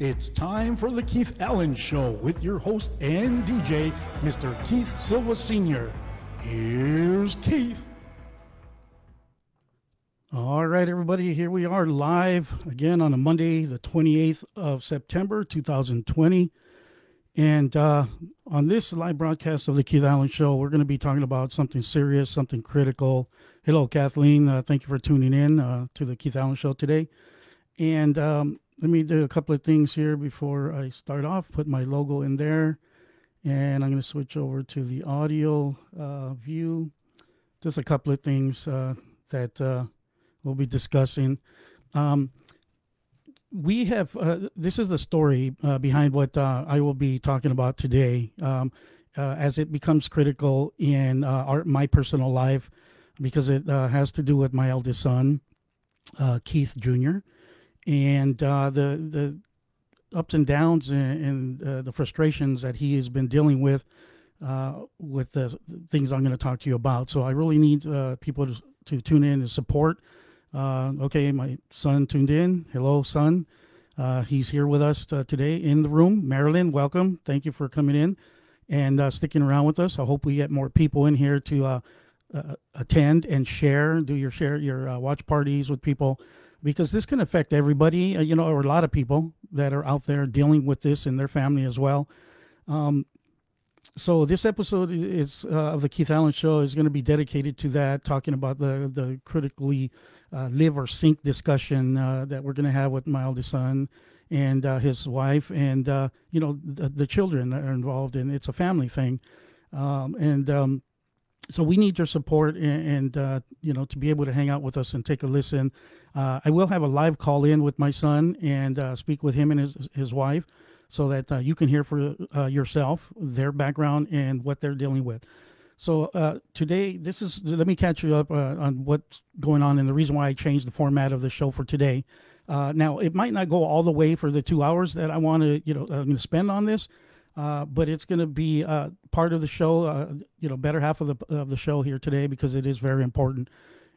It's time for the Keith Allen Show with your host and DJ, Mr. Keith Silva Sr. Here's Keith. All right, everybody, here we are live again on a Monday, the 28th of September, 2020. And uh, on this live broadcast of the Keith Allen Show, we're going to be talking about something serious, something critical. Hello, Kathleen. Uh, thank you for tuning in uh, to the Keith Allen Show today. And um, let me do a couple of things here before I start off. Put my logo in there, and I'm going to switch over to the audio uh, view. Just a couple of things uh, that uh, we'll be discussing. Um, we have uh, this is the story uh, behind what uh, I will be talking about today, um, as it becomes critical in our, my personal life, because it has to do with my eldest son, Keith Jr and uh, the the ups and downs and, and uh, the frustrations that he has been dealing with uh, with the things I'm going to talk to you about. So I really need uh, people to, to tune in and support. Uh, okay, my son tuned in. Hello, son. Uh, he's here with us today in the room. Marilyn, welcome. Thank you for coming in and sticking around with us. I hope we get more people in here to attend and share, do your share your watch parties with people because this can affect everybody, uh, you know, or a lot of people that are out there dealing with this in their family as well. Um, so this episode is uh, of the Keith Allen Show is going to be dedicated to that, talking about the the critically uh, live or sink discussion uh, that we're going to have with my oldest son and uh, his wife, and uh, you know the, the, children are involved, and it's a family thing, um, and um, so we need your support and, and you know to be able to hang out with us and take a listen uh, I will have a live call in with my son and uh, speak with him and his, his wife so that uh, you can hear for uh, yourself their background and what they're dealing with. So uh, today, this is let me catch you up uh, on what's going on and the reason why I changed the format of the show for today. now, it might not go all the way for the two hours that I want to, you know, I'm going to spend on this, but it's going to be part of the show, you know, better half of the of the show here today because it is very important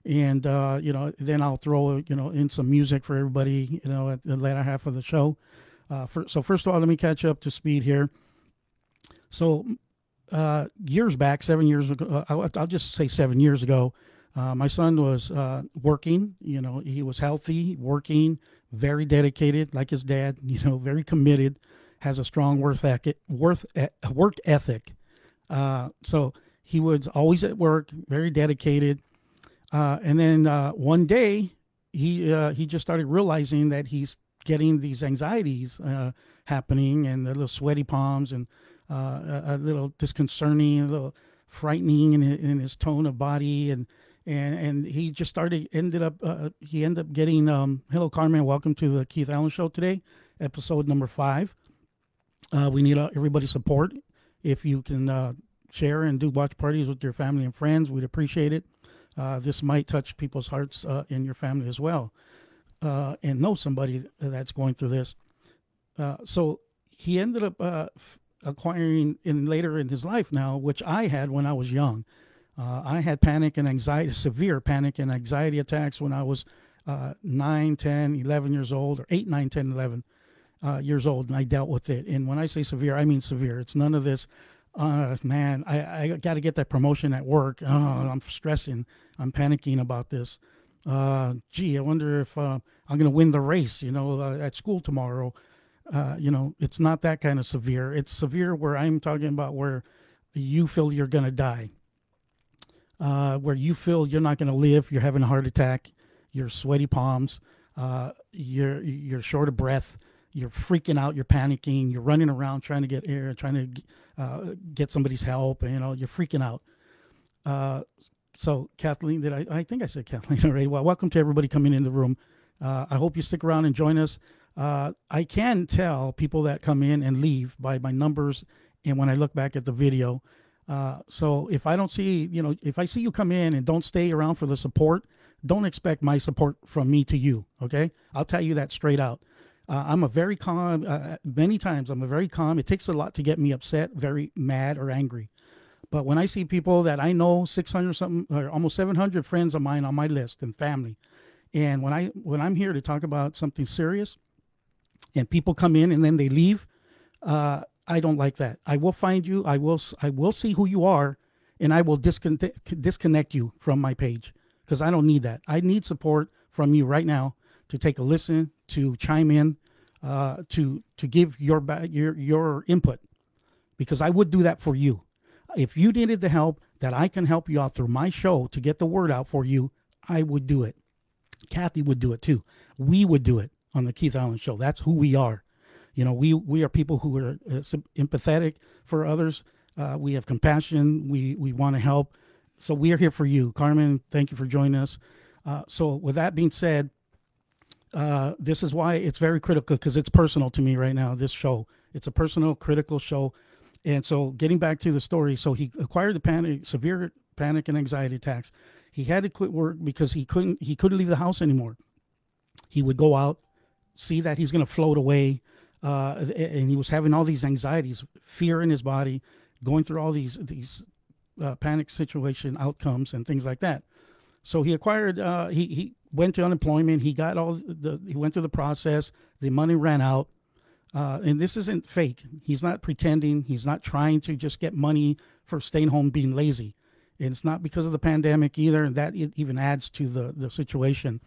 and uh, you know then I'll throw you know in some music for everybody you know at the latter half of the show. Uh, for, so first of all, let me catch up to speed here. So uh, years back, seven years ago, uh, I'll, I'll, just say seven years ago, uh, my son was uh, working. You know, he was healthy, working, very dedicated, like his dad. You know, very committed, has a strong worth ethic. Worth work ethic. so he was always at work, very dedicated uh, and then uh, one day, he uh, he just started realizing that he's getting these anxieties uh, happening, and the little sweaty palms, and uh, a, a, little disconcerting, a little frightening in his, in his tone of body, and and and he just started ended up uh, he ended up getting um, hello Carmen, welcome to the Keith Allen Show today, episode number five. We need everybody's support. If you can share and do watch parties with your family and friends, we'd appreciate it uh, this might touch people's hearts uh, in your family as well, uh, and know somebody that's going through this. Uh, so he ended up uh, acquiring in later in his life now, which I had when I was young. Uh, I had panic and anxiety, severe panic and anxiety attacks when I was 9, 10, 11 years old, or 8, 9, 10, 11 years old, and I dealt with it. And when I say severe, I mean severe. It's none of this uh, man, I, I got to get that promotion at work. Oh, I'm stressing. I'm panicking about this. Uh, gee, I wonder if uh, I'm going to win the race, you know, uh, at school tomorrow. Uh, you know, it's not that kind of severe. It's severe where I'm talking about where you feel you're going to die, uh, where you feel you're not going to live. You're having a heart attack. You're sweaty palms. Uh, you're you're short of breath you're freaking out, you're panicking, you're running around trying to get air, trying to uh, get somebody's help, you know, you're freaking out. Uh, so Kathleen, did I? I think I said Kathleen already. Well, welcome to everybody coming in the room. Uh, I hope you stick around and join us. Uh, I can tell people that come in and leave by my numbers, and when I look back at the video. Uh, so if I don't see, you know, if I see you come in and don't stay around for the support, don't expect my support from me to you. Okay, I'll tell you that straight out. Uh, I'm a very calm. Uh, many times, I'm a very calm. It takes a lot to get me upset, very mad or angry. But when I see people that I know, 600 something or almost 700 friends of mine on my list and family, and when I when I'm here to talk about something serious, and people come in and then they leave. Uh, I don't like that. I will find you. I will. I will see who you are, and I will disconnect disconnect you from my page because I don't need that. I need support from you right now to take a listen, to chime in, uh, to to give your your your input, because I would do that for you. If you needed the help that I can help you out through my show to get the word out for you, I would do it. Kathy would do it too. We would do it on the Keith Allen Show. That's who we are. You know, we we are people who are uh, empathetic for others. Uh, we have compassion. We we want to help. So we are here for you, Carmen. Thank you for joining us. Uh, so with that being said, uh, this is why it's very critical because it's personal to me right now. This show, it's a personal, critical show. And so, getting back to the story, so he acquired the panic, severe panic and anxiety attacks. He had to quit work because he couldn't he couldn't leave the house anymore. He would go out, see that he's going to float away, uh, and he was having all these anxieties, fear in his body, going through all these these uh, panic situation outcomes and things like that. So he acquired. Uh, he he went to unemployment. He got all the. He went through the process. The money ran out. Uh, and this isn't fake. He's not pretending. He's not trying to just get money for staying home being lazy. And it's not because of the pandemic either. And that even adds to the, the situation.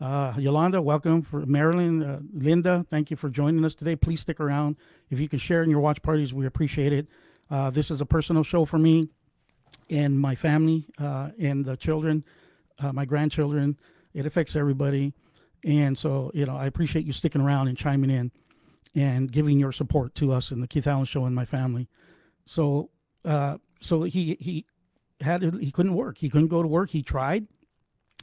Uh, Yolanda, welcome for Marilyn. Uh, Linda, thank you for joining us today. Please stick around. If you can share in your watch parties, we appreciate it. Uh, this is a personal show for me and my family uh, and the children, uh, my grandchildren. It affects everybody. And so, you know, I appreciate you sticking around and chiming in and giving your support to us in the Keith Allen Show and my family. So, uh, so he he had he couldn't work. He couldn't go to work. He tried.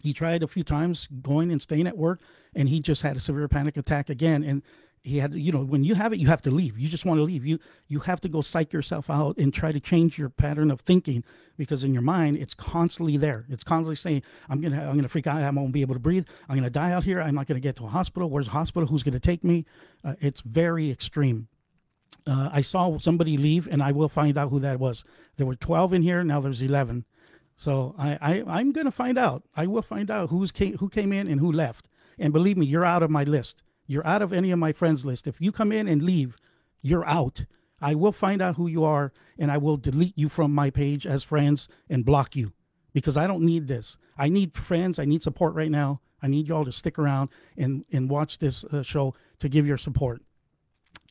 He tried a few times going and staying at work, and he just had a severe panic attack again. And he had you know when you have it you have to leave. You just want to leave. You you have to go psych yourself out and try to change your pattern of thinking because in your mind it's constantly there. It's constantly saying i'm gonna i'm gonna freak out. I won't be able to breathe. I'm gonna die out here. I'm not gonna get to a hospital. Where's the hospital? Who's gonna take me? Uh, it's very extreme. Uh, i saw somebody leave and i will find out who that was. There were 12 in here. Now there's 11 so I, I i'm gonna find out. I will find out who's came, who came in and who left. And believe me you're out of my list you're out of any of my friends list. If you come in and leave, you're out. I will find out who you are and I will delete you from my page as friends and block you because I don't need this. I need friends. I need support right now. I need y'all to stick around and, and watch this uh, show to give your support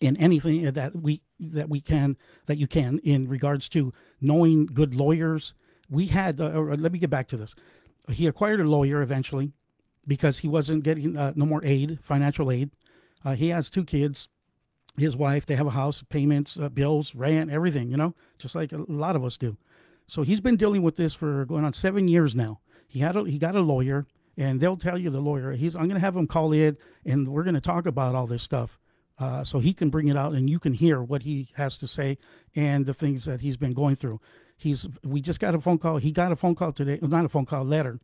in anything that we that we can that you can in regards to knowing good lawyers. We had, uh, let me get back to this. He acquired a lawyer eventually because he wasn't getting uh, no more aid, financial aid. Uh, he has two kids, his wife. They have a house, payments, uh, bills, rent, everything. You know, just like a lot of us do. So he's been dealing with this for going on seven years now. He had a, he got a lawyer, and they'll tell you the lawyer. He's I'm going to have him call in, and we're going to talk about all this stuff. Uh, so he can bring it out and you can hear what he has to say and the things that he's been going through. He's we just got a phone call. He got a phone call today, not a phone call, letter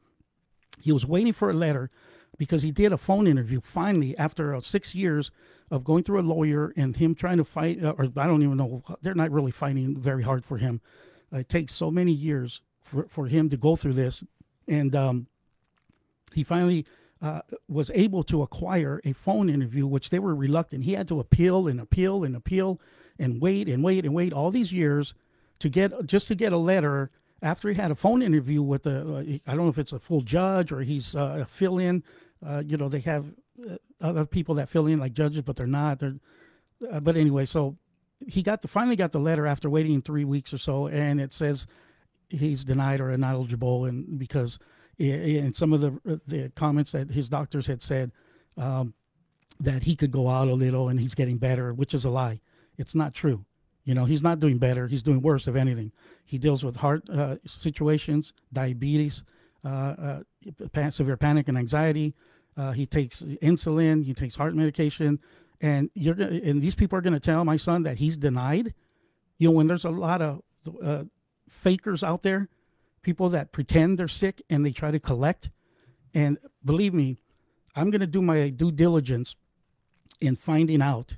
he was waiting for a letter because he did a phone interview finally after uh, six years of going through a lawyer and him trying to fight, uh, or I don't even know, they're not really fighting very hard for him. Uh, it takes so many years for, for him to go through this. And um, he finally uh, was able to acquire a phone interview, which they were reluctant. He had to appeal and appeal and appeal and wait and wait and wait all these years to get just to get a letter after he had a phone interview with a, uh, I don't know if it's a full judge or he's uh, a fill in. Uh, you know, they have other people that fill in like judges, but they're not. They're, but anyway, so he got the finally got the letter after waiting three weeks or so, and it says he's denied or ineligible, and because in some of the the comments that his doctors had said um, that he could go out a little and he's getting better, which is a lie. It's not true. You know, he's not doing better. He's doing worse, if anything. He deals with heart uh, situations, diabetes, uh, uh, severe panic and anxiety. Uh, he takes insulin. He takes heart medication, and you're and these people are going to tell my son that he's denied. You know, when there's a lot of uh, fakers out there, people that pretend they're sick and they try to collect. And believe me, I'm going to do my due diligence in finding out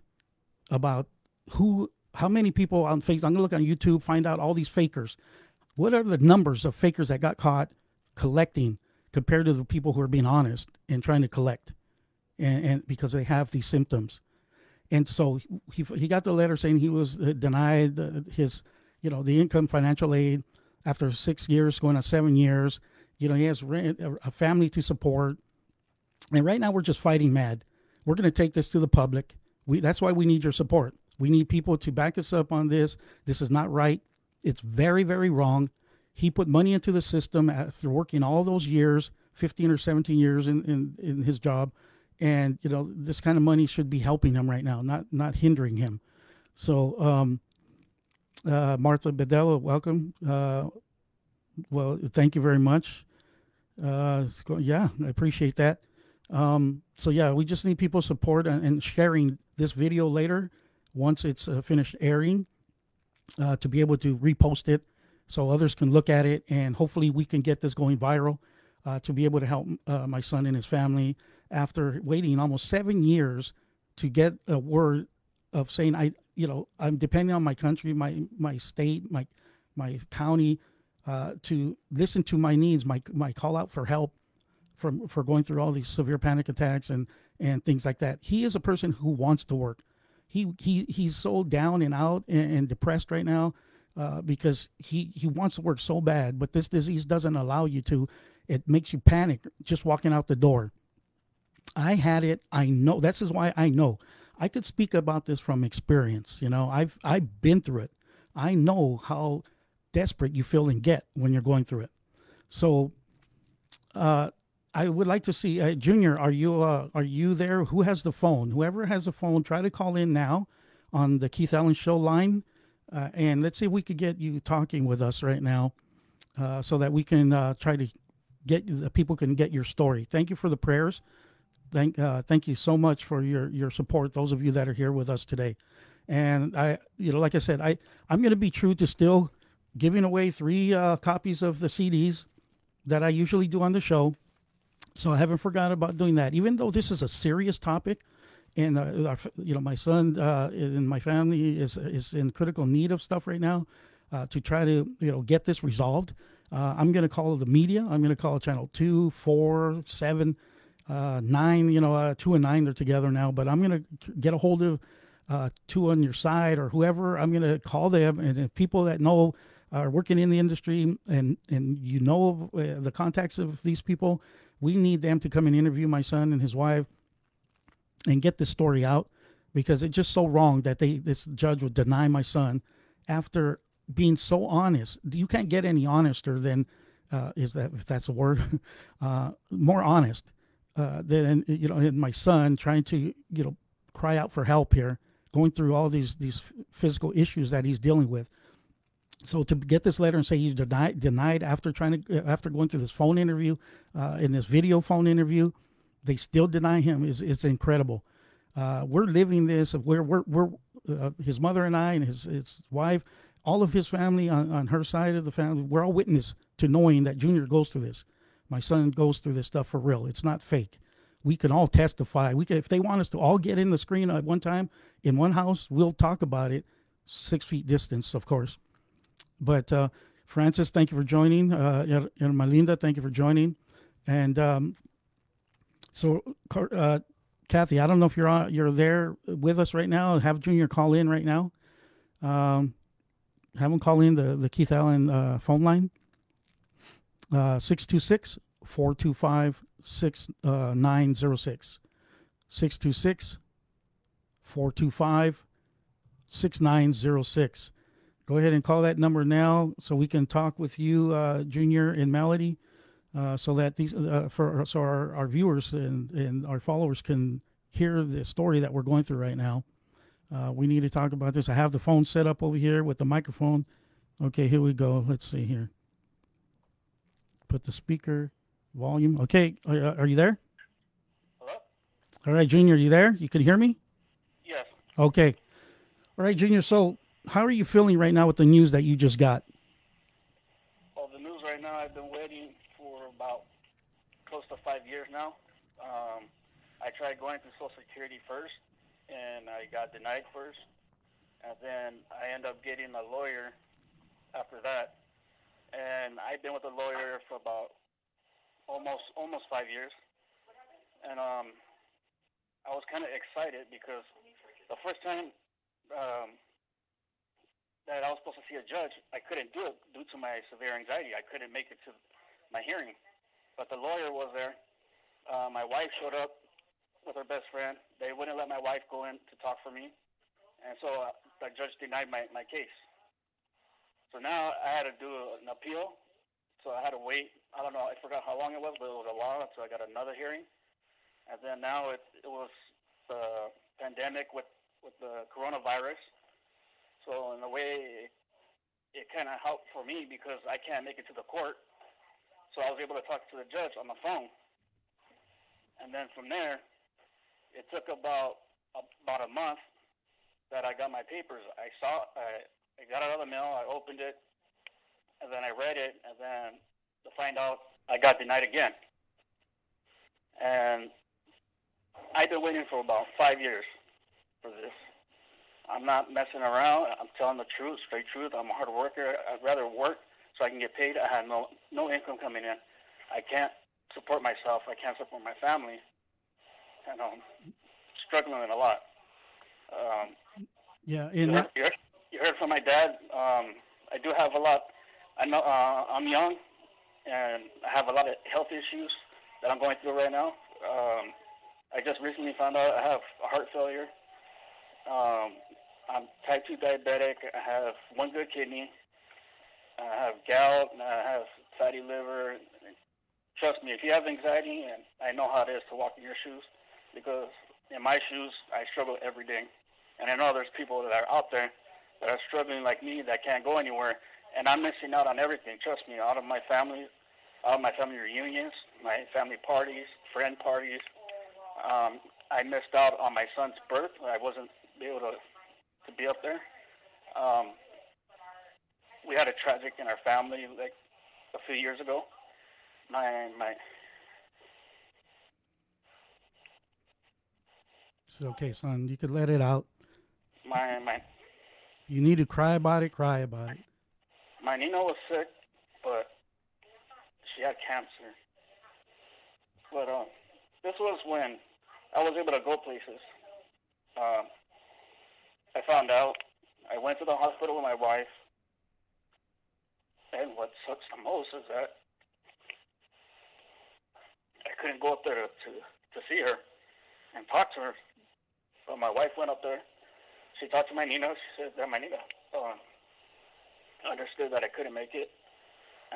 about who how many people on Facebook? I'm gonna look on YouTube, find out all these fakers. What are the numbers of fakers that got caught collecting compared to the people who are being honest and trying to collect, and, and because they have these symptoms, and so he he got the letter saying he was uh, denied uh, his you know the income financial aid after six years, going on seven years. You know he has rent, a family to support, and right now we're just fighting mad. We're to take this to the public. We that's why we need your support. We need people to back us up on this. This is not right. It's very very wrong. He put money into the system after working all those years, 15 or 17 years in, in, in his job and you know this kind of money should be helping him right now, not not hindering him. So, um, uh, Martha Bedella, welcome. Uh, well, thank you very much. Uh, yeah, I appreciate that. Um, so yeah, we just need people's support and, and sharing this video later once it's uh, finished airing uh, to be able to repost it so others can look at it and hopefully we can get this going viral uh, to be able to help uh, my son and his family after waiting almost seven years to get a word of saying I, you know, I'm depending on my country, my my state, my my county, uh, to listen to my needs, my my call out for help, from for going through all these severe panic attacks and and things like that. He is a person who wants to work. He he he's so down and out and, and depressed right now. Uh, because he, he wants to work so bad, but this disease doesn't allow you to. It makes you panic just walking out the door. I had it. I know. This is why I know. I could speak about this from experience. You know, I've I've been through it. I know how desperate you feel and get when you're going through it. So, uh, I would like to see uh, Junior. Are you uh, are you there? Who has the phone? Whoever has the phone, try to call in now on the Keith Allen Show line, uh, and let's see if we could get you talking with us right now, uh, so that we can uh, try to get the people can get your story. Thank you for the prayers thank uh, thank you so much for your your support. Those of you that are here with us today, and I, you know, like I said, I I'm going to be true to still giving away three copies of the CDs that I usually do on the show. So I haven't forgotten about doing that, even though this is a serious topic, and uh, you know, my son uh, and my family is is in critical need of stuff right now uh, to try to you know get this resolved. Uh, I'm going to call the media. I'm going to call channel two, four, seven uh, nine, you know, two and nine, they're together now. But I'm going to get a hold of uh, two on your side or whoever. I'm going to call them and if people that know are working in the industry and and you know uh, the contacts of these people. We need them to come and interview my son and his wife and get this story out because it's just so wrong that they this judge would deny my son after being so honest. You can't get any honester than uh, is that if that's a word, uh, more honest uh, then you know, and my son trying to you know cry out for help here, going through all these these physical issues that he's dealing with. So to get this letter and say he's denied denied after trying to uh, after going through this phone interview, uh, in this video phone interview, they still deny him is is incredible. Uh, we're living this. We're we're, we're uh, his mother and I and his his wife, all of his family on, on her side of the family. We're all witness to knowing that Junior goes through this. My son goes through this stuff for real. It's not fake. We can all testify. We can, if they want us to all get in the screen at one time in one house, we'll talk about it. Six feet distance, of course. But uh, Francis, thank you for joining. Uh, Malinda, thank you for joining. And um, so, uh, Kathy, I don't know if you're on, you're there with us right now. Have Junior call in right now. Um, have him call in the the Keith Allen uh, phone line. 626 425 6906. 626 425 6906. Go ahead and call that number now so we can talk with you, uh, Junior and Melody, uh, so that these uh, for so our, our viewers and, and our followers can hear the story that we're going through right now. Uh, we need to talk about this. I have the phone set up over here with the microphone. Okay, here we go. Let's see here put the speaker volume. Okay, are, are you there? Hello? All right, Junior, you there? You can hear me? Yes. Okay. All right, Junior. So, how are you feeling right now with the news that you just got? Well, the news right now, I've been waiting for about close to five years now. Um, I tried going through Social Security first, and I got denied first. And then I end up getting a lawyer after that and I've been with a lawyer for about almost almost five years, and um, I was kind of excited because the first time um, that I was supposed to see a judge, I couldn't do it due to my severe anxiety. I couldn't make it to my hearing, but the lawyer was there. Uh, my wife showed up with her best friend. They wouldn't let my wife go in to talk for me, and so uh, the judge denied my, my case. So now I had to do an appeal. So I had to wait. I don't know. I forgot how long it was, but it was a while until I got another hearing. And then now it, it was the pandemic with, with the coronavirus. So in a way, it, kind of helped for me because I can't make it to the court. So I was able to talk to the judge on the phone. And then from there, it took about about a month that I got my papers. I saw, I, I got it out of the mail. I opened it, and then I read it, and then to find out I got denied again. And I've been waiting for about five years for this. I'm not messing around. I'm telling the truth, straight truth. I'm a hard worker. I'd rather work so I can get paid. I have no no income coming in. I can't support myself. I can't support my family. And I'm struggling a lot. Um, Yeah, you and heard, that, you, heard, you heard from my dad. Um, I do have a lot. I know uh, I'm young, and I have a lot of health issues that I'm going through right now. Um, I just recently found out I have a heart failure. Um, I'm type 2 diabetic. I have one good kidney. I have gout, and I have fatty liver. Trust me, if you have anxiety, and I know how it is to walk in your shoes, because in my shoes, I struggle every day. And I know there's people that are out there that are struggling like me that can't go anywhere. And I'm missing out on everything. Trust me, out of my family, out of my family reunions, my family parties, friend parties. Um, I missed out on my son's birth. I wasn't able to, to be up there. Um, we had a tragic in our family like a few years ago. My my it's okay, son. You could let it out. my my You need to cry about it. Cry about it. my Nina was sick, but she had cancer. But um, this was when I was able to go places. Um, I found out. I went to the hospital with my wife, and what sucks the most is that I couldn't go up there to to, to see her and talk to her. But my wife went up there. She talked to my Nina. She said that my Nina um, understood that I couldn't make it,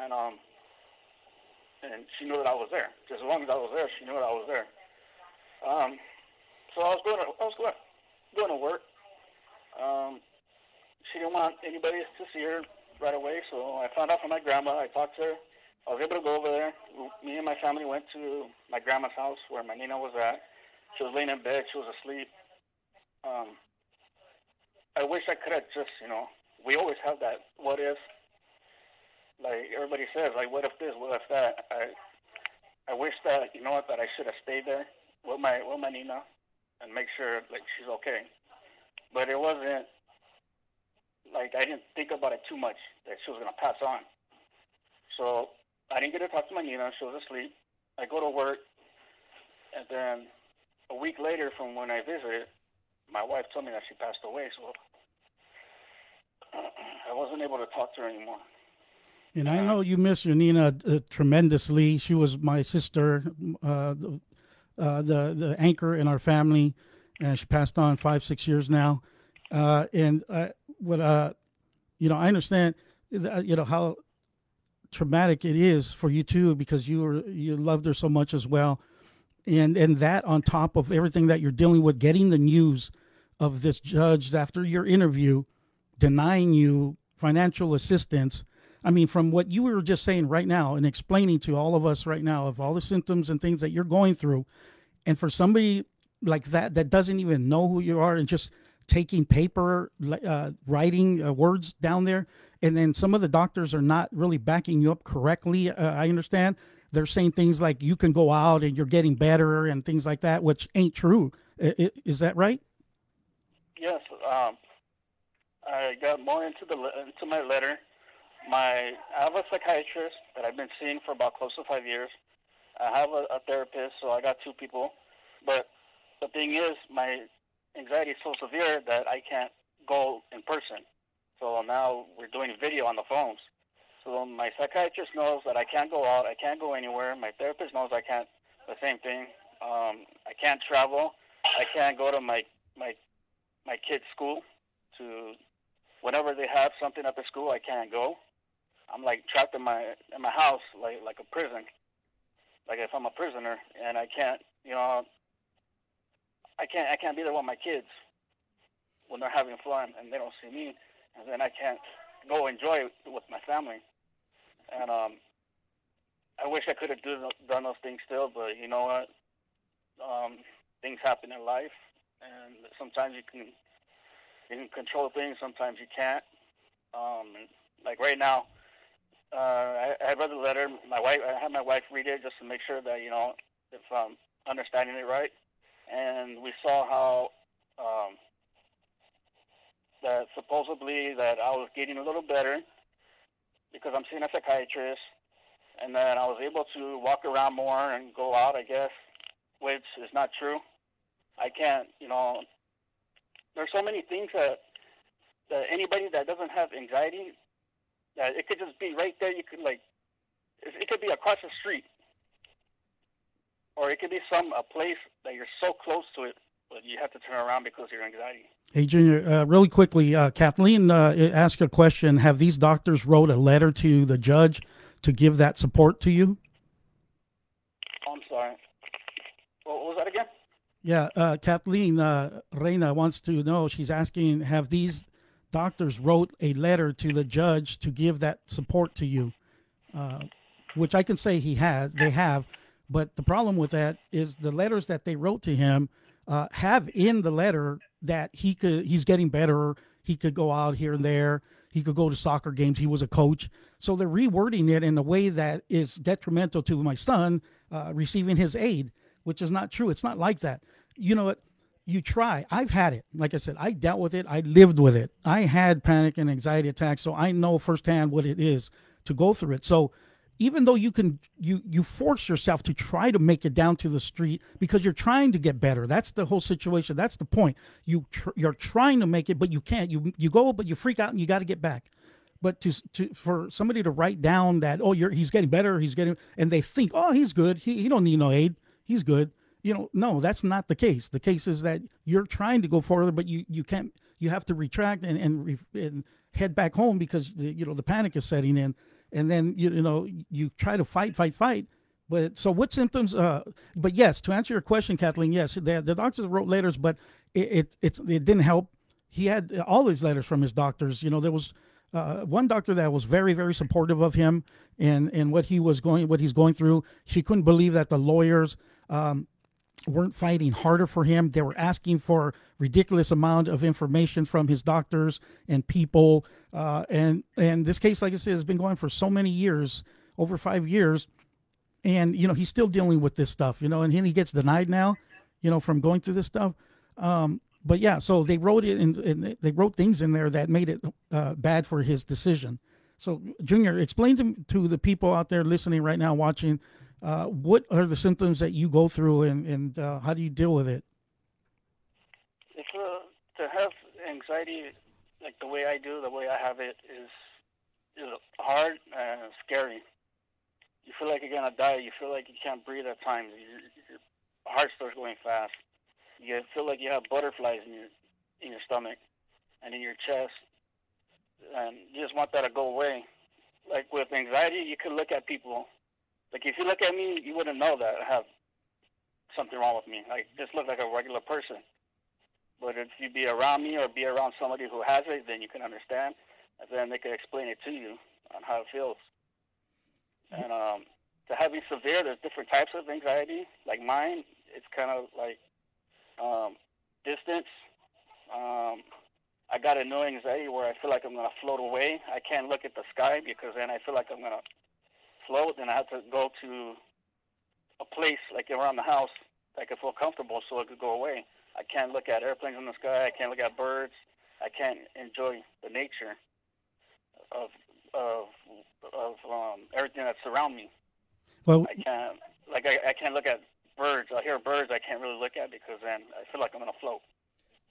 and um, and she knew that I was there. Just as long as I was there, she knew that I was there. Um, so I was going to I was going going to work. Um, she didn't want anybody to see her right away, so I found out from my grandma. I talked to her. I was able to go over there. Me and my family went to my grandma's house where my Nina was at. She was laying in bed. She was asleep. Um, I wish I could have just, you know, we always have that what if. Like everybody says, like what if this, what if that. I, I wish that you know what that I should have stayed there with my with my Nina, and make sure like she's okay. But it wasn't like I didn't think about it too much that she was gonna pass on. So I didn't get to talk to my Nina. She was asleep. I go to work, and then a week later from when I visited, my wife told me that she passed away. So I wasn't able to talk to her anymore. And I know you miss your Nina uh, tremendously. She was my sister, uh, the, uh, the the anchor in our family, and she passed on five six years now. Uh, and uh, what uh, you know, I understand, that, you know how traumatic it is for you too because you were you loved her so much as well, and and that on top of everything that you're dealing with, getting the news of this judge after your interview denying you financial assistance. I mean, from what you were just saying right now and explaining to all of us right now of all the symptoms and things that you're going through, and for somebody like that that doesn't even know who you are and just taking paper, uh, writing uh, words down there, and then some of the doctors are not really backing you up correctly. Uh, I understand they're saying things like you can go out and you're getting better and things like that, which ain't true. I- Is that right? Yes, um, I got more into the into my letter. My I have a psychiatrist that I've been seeing for about close to five years. I have a, a therapist, so I got two people. But the thing is, my anxiety is so severe that I can't go in person. So now we're doing video on the phones. So my psychiatrist knows that I can't go out, I can't go anywhere. My therapist knows I can't. The same thing. Um, I can't travel. I can't go to my my my kids' school to whenever they have something at the school. I can't go. I'm like trapped in my in my house like like a prison. Like if I'm a prisoner and I can't, you know, I can't I can't be there with my kids when they're having fun and they don't see me, and then I can't go enjoy it with my family. And um, I wish I could have do, done those things still, but you know what? Um, things happen in life, and sometimes you can you can control things, sometimes you can't. Um, like right now, uh, I, I read the letter. My wife, I had my wife read it just to make sure that you know if I'm understanding it right. And we saw how um, that supposedly that I was getting a little better because I'm seeing a psychiatrist, and then I was able to walk around more and go out, I guess, which is not true. I can't, you know. There's so many things that that anybody that doesn't have anxiety, that it could just be right there. You could like, it could be across the street, or it could be some a place that you're so close to it, but you have to turn around because of your anxiety. Hey, Junior, uh, really quickly, uh, Kathleen uh, asked a question. Have these doctors wrote a letter to the judge to give that support to you? Oh, I'm sorry. What was that again? Yeah, uh, Kathleen uh, Reina wants to know. She's asking, have these doctors wrote a letter to the judge to give that support to you? Uh, which I can say he has. They have, but the problem with that is the letters that they wrote to him uh, have in the letter that he could he's getting better. He could go out here and there. He could go to soccer games. He was a coach. So they're rewording it in a way that is detrimental to my son uh, receiving his aid, which is not true. It's not like that. You know what? You try. I've had it. Like I said, I dealt with it. I lived with it. I had panic and anxiety attacks, so I know firsthand what it is to go through it. So even though you can you you force yourself to try to make it down to the street because you're trying to get better. That's the whole situation. That's the point. You tr- you're trying to make it but you can't. You you go but you freak out and you got to get back. But to, to for somebody to write down that oh you're he's getting better he's getting and they think oh he's good. He, he don't need no aid. He's good. You know no that's not the case. The case is that you're trying to go further but you you can't you have to retract and and, and head back home because you know the panic is setting in and then you, you know you try to fight, fight, fight. But so what symptoms? Uh, but yes, to answer your question, Kathleen, yes, the, the doctors wrote letters, but it, it it didn't help. He had all these letters from his doctors. You know, there was uh, one doctor that was very very supportive of him and and what he was going what he's going through. She couldn't believe that the lawyers um, weren't fighting harder for him. They were asking for ridiculous amount of information from his doctors and people. Uh, and and this case, like I said, has been going for so many years, over five years, and you know he's still dealing with this stuff. You know, and then he gets denied now, you know, from going through this stuff. Um, but yeah, so they wrote it and they wrote things in there that made it uh, bad for his decision. So, Junior, explain to, to the people out there listening right now, watching, uh, what are the symptoms that you go through and, and uh, how do you deal with it? If, uh, to have anxiety like the way I do, the way I have it is is hard and scary. You feel like you're gonna die. You feel like you can't breathe at times. Your, your heart starts going fast. You feel like you have butterflies in your in your stomach and in your chest, and you just want that to go away. Like with anxiety, you could look at people like if you look at me, you wouldn't know that I have something wrong with me. I just look like a regular person. But if you be around me or be around somebody who has it, then you can understand, and then they can explain it to you on how it feels. And um, to having severe, there's different types of anxiety. Like mine, it's kind of like um, distance. Um, I got a no anxiety where I feel like I'm gonna float away. I can't look at the sky because then I feel like I'm gonna float, and I have to go to a place like around the house that I could feel comfortable so it could go away. I can't look at airplanes in the sky. I can't look at birds. I can't enjoy the nature of of of um, everything that surrounds me. Well, I can't like I, I can't look at birds. I hear birds I can't really look at because then I feel like I'm gonna float.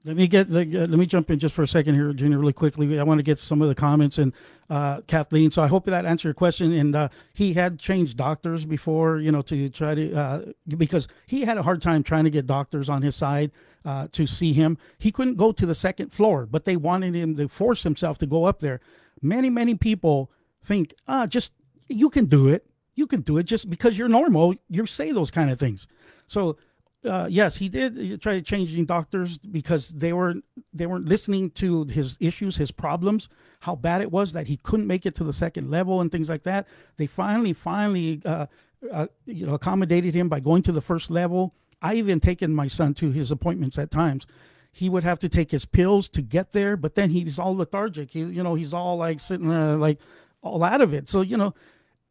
Let me get the, uh, let me jump in just for a second here, Junior, really quickly. I want to get some of the comments and uh, Kathleen. So I hope that answered your question. And uh, he had changed doctors before, you know, to try to uh, because he had a hard time trying to get doctors on his side uh, to see him. He couldn't go to the second floor, but they wanted him to force himself to go up there. Many many people think, ah, just you can do it. You can do it just because you're normal. You say those kind of things. So uh, yes, he did try changing doctors because they were they weren't listening to his issues, his problems, how bad it was that he couldn't make it to the second level and things like that. They finally, finally, uh, uh, you know, accommodated him by going to the first level. I even taken my son to his appointments at times. He would have to take his pills to get there, but then he's all lethargic. He, you know, he's all like sitting uh, like all out of it. So you know,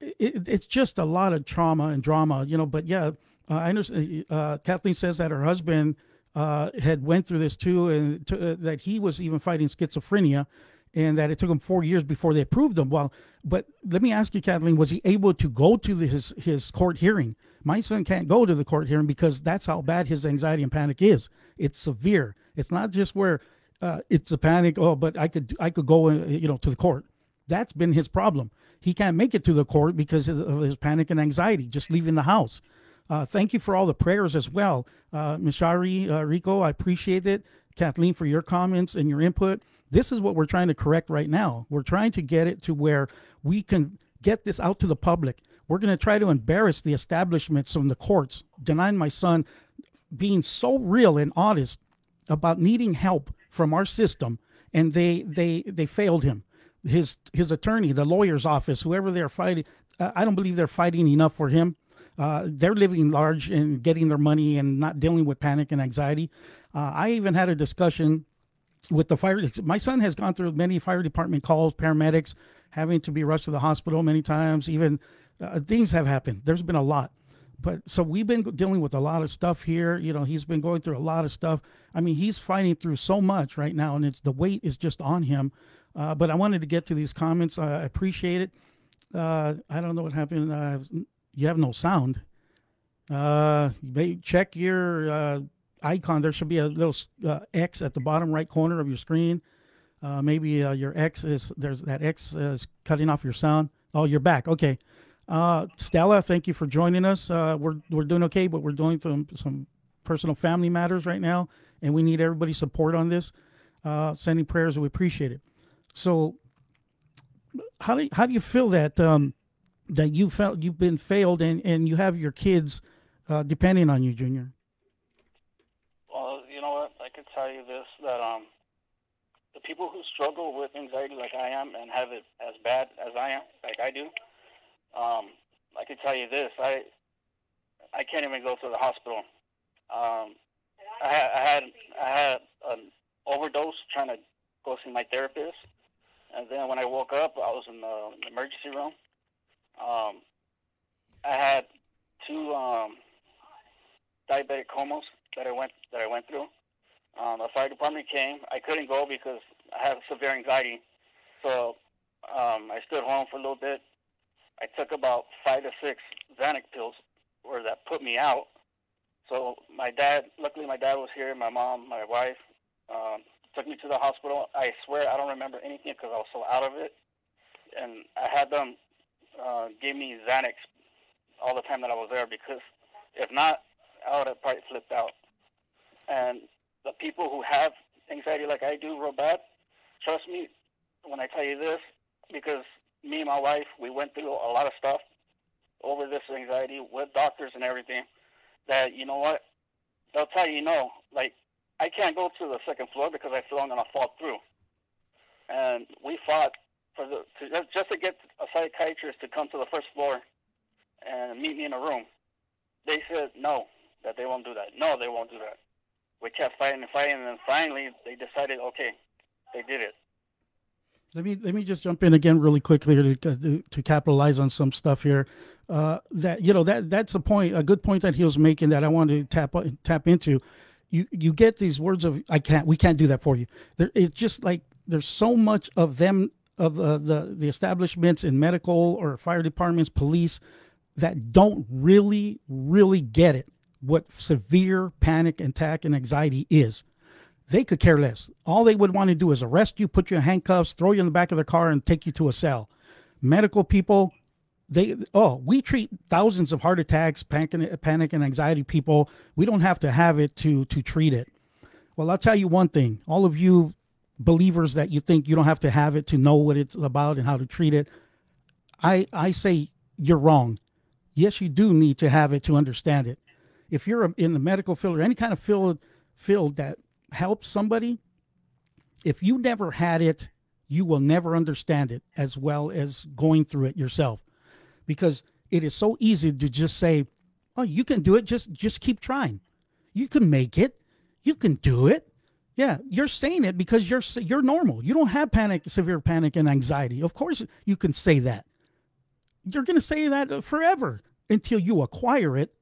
it, it's just a lot of trauma and drama. You know, but yeah uh, I understand. Uh, Kathleen says that her husband uh, had went through this too, and to, uh, that he was even fighting schizophrenia, and that it took him four years before they approved him. Well, but let me ask you, Kathleen, was he able to go to the, his his court hearing? My son can't go to the court hearing because that's how bad his anxiety and panic is. It's severe. It's not just where uh, it's a panic. Oh, but I could I could go, uh, you know, to the court. That's been his problem. He can't make it to the court because of his panic and anxiety, just leaving the house. Uh, thank you for all the prayers as well. Uh, Mishari, uh, Rico, I appreciate it. Kathleen, for your comments and your input. This is what we're trying to correct right now. We're trying to get it to where we can get this out to the public. We're going to try to embarrass the establishments from the courts, denying my son being so real and honest about needing help from our system, and they they they failed him. His his attorney, the lawyer's office, whoever they're fighting, I don't believe they're fighting enough for him. Uh, they're living large and getting their money and not dealing with panic and anxiety. Uh, I even had a discussion with the fire. My son has gone through many fire department calls, paramedics having to be rushed to the hospital many times. Even uh, things have happened. There's been a lot. But so we've been dealing with a lot of stuff here. You know, he's been going through a lot of stuff. I mean, he's fighting through so much right now, and it's the weight is just on him. Uh, but I wanted to get to these comments. I appreciate it. Uh, I don't know what happened. You have no sound. Uh, may check your uh, icon. There should be a little uh, X at the bottom right corner of your screen. Uh, maybe uh, your X is there's that X is cutting off your sound. Oh, you're back. Okay. Uh, Stella, thank you for joining us. Uh, we're we're doing okay, but we're doing some some personal family matters right now, and we need everybody's support on this. Uh, sending prayers, we appreciate it. So, how do you, how do you feel that um, that you felt you've been failed and, and you have your kids uh, depending on you, Junior? Well, you know what? I could tell you this that um, the people who struggle with anxiety like I am and have it as bad as I am, like I do, um, I could tell you this: I I can't even go to the hospital. Um, I, I had I had an overdose trying to go see my therapist, and then when I woke up, I was in the emergency room um, I had two um, diabetic comas that I went that I went through. Um, the fire department came. I couldn't go because I have severe anxiety, so um, I stood home for a little bit. I took about five to six Xanax pills, where that put me out. So my dad, luckily my dad was here. My mom, my wife, um, took me to the hospital. I swear I don't remember anything because I was so out of it, and I had them uh, gave me Xanax all the time that I was there because if not, I would have probably flipped out. And the people who have anxiety like I do real bad, trust me when I tell you this, because me and my wife, we went through a lot of stuff over this anxiety with doctors and everything, that, you know what, they'll tell you no. Like, I can't go to the second floor because I feel I'm going to fall through. And we fought for the to, just to get a psychiatrist to come to the first floor and meet me in a room. They said no, that they won't do that. No, they won't do that. We kept fighting and fighting, and then finally they decided, okay, they did it. Let me let me just jump in again really quickly to to, to capitalize on some stuff here. Uh, that you know that that's a point, a good point that he was making that I wanted to tap tap into. You you get these words of I can't, we can't do that for you. There, it's just like there's so much of them of uh, the the establishments in medical or fire departments, police that don't really really get it what severe panic attack and anxiety is. they could care less. All they would want to do is arrest you, put you in handcuffs, throw you in the back of the car, and take you to a cell. Medical people, they oh, we treat thousands of heart attacks, panic, panic and anxiety people. We don't have to have it to to treat it. Well, I'll tell you one thing. All of you believers that you think you don't have to have it to know what it's about and how to treat it, I I say you're wrong. Yes, you do need to have it to understand it. If you're in the medical field or any kind of field field that helps somebody, if you never had it, you will never understand it as well as going through it yourself. Because it is so easy to just say, "Oh, you can do it. Just just keep trying. You can make it. You can do it." Yeah, you're saying it because you're you're normal. You don't have panic, severe panic and anxiety. Of course you can say that. You're going to say that uh, forever until you acquire it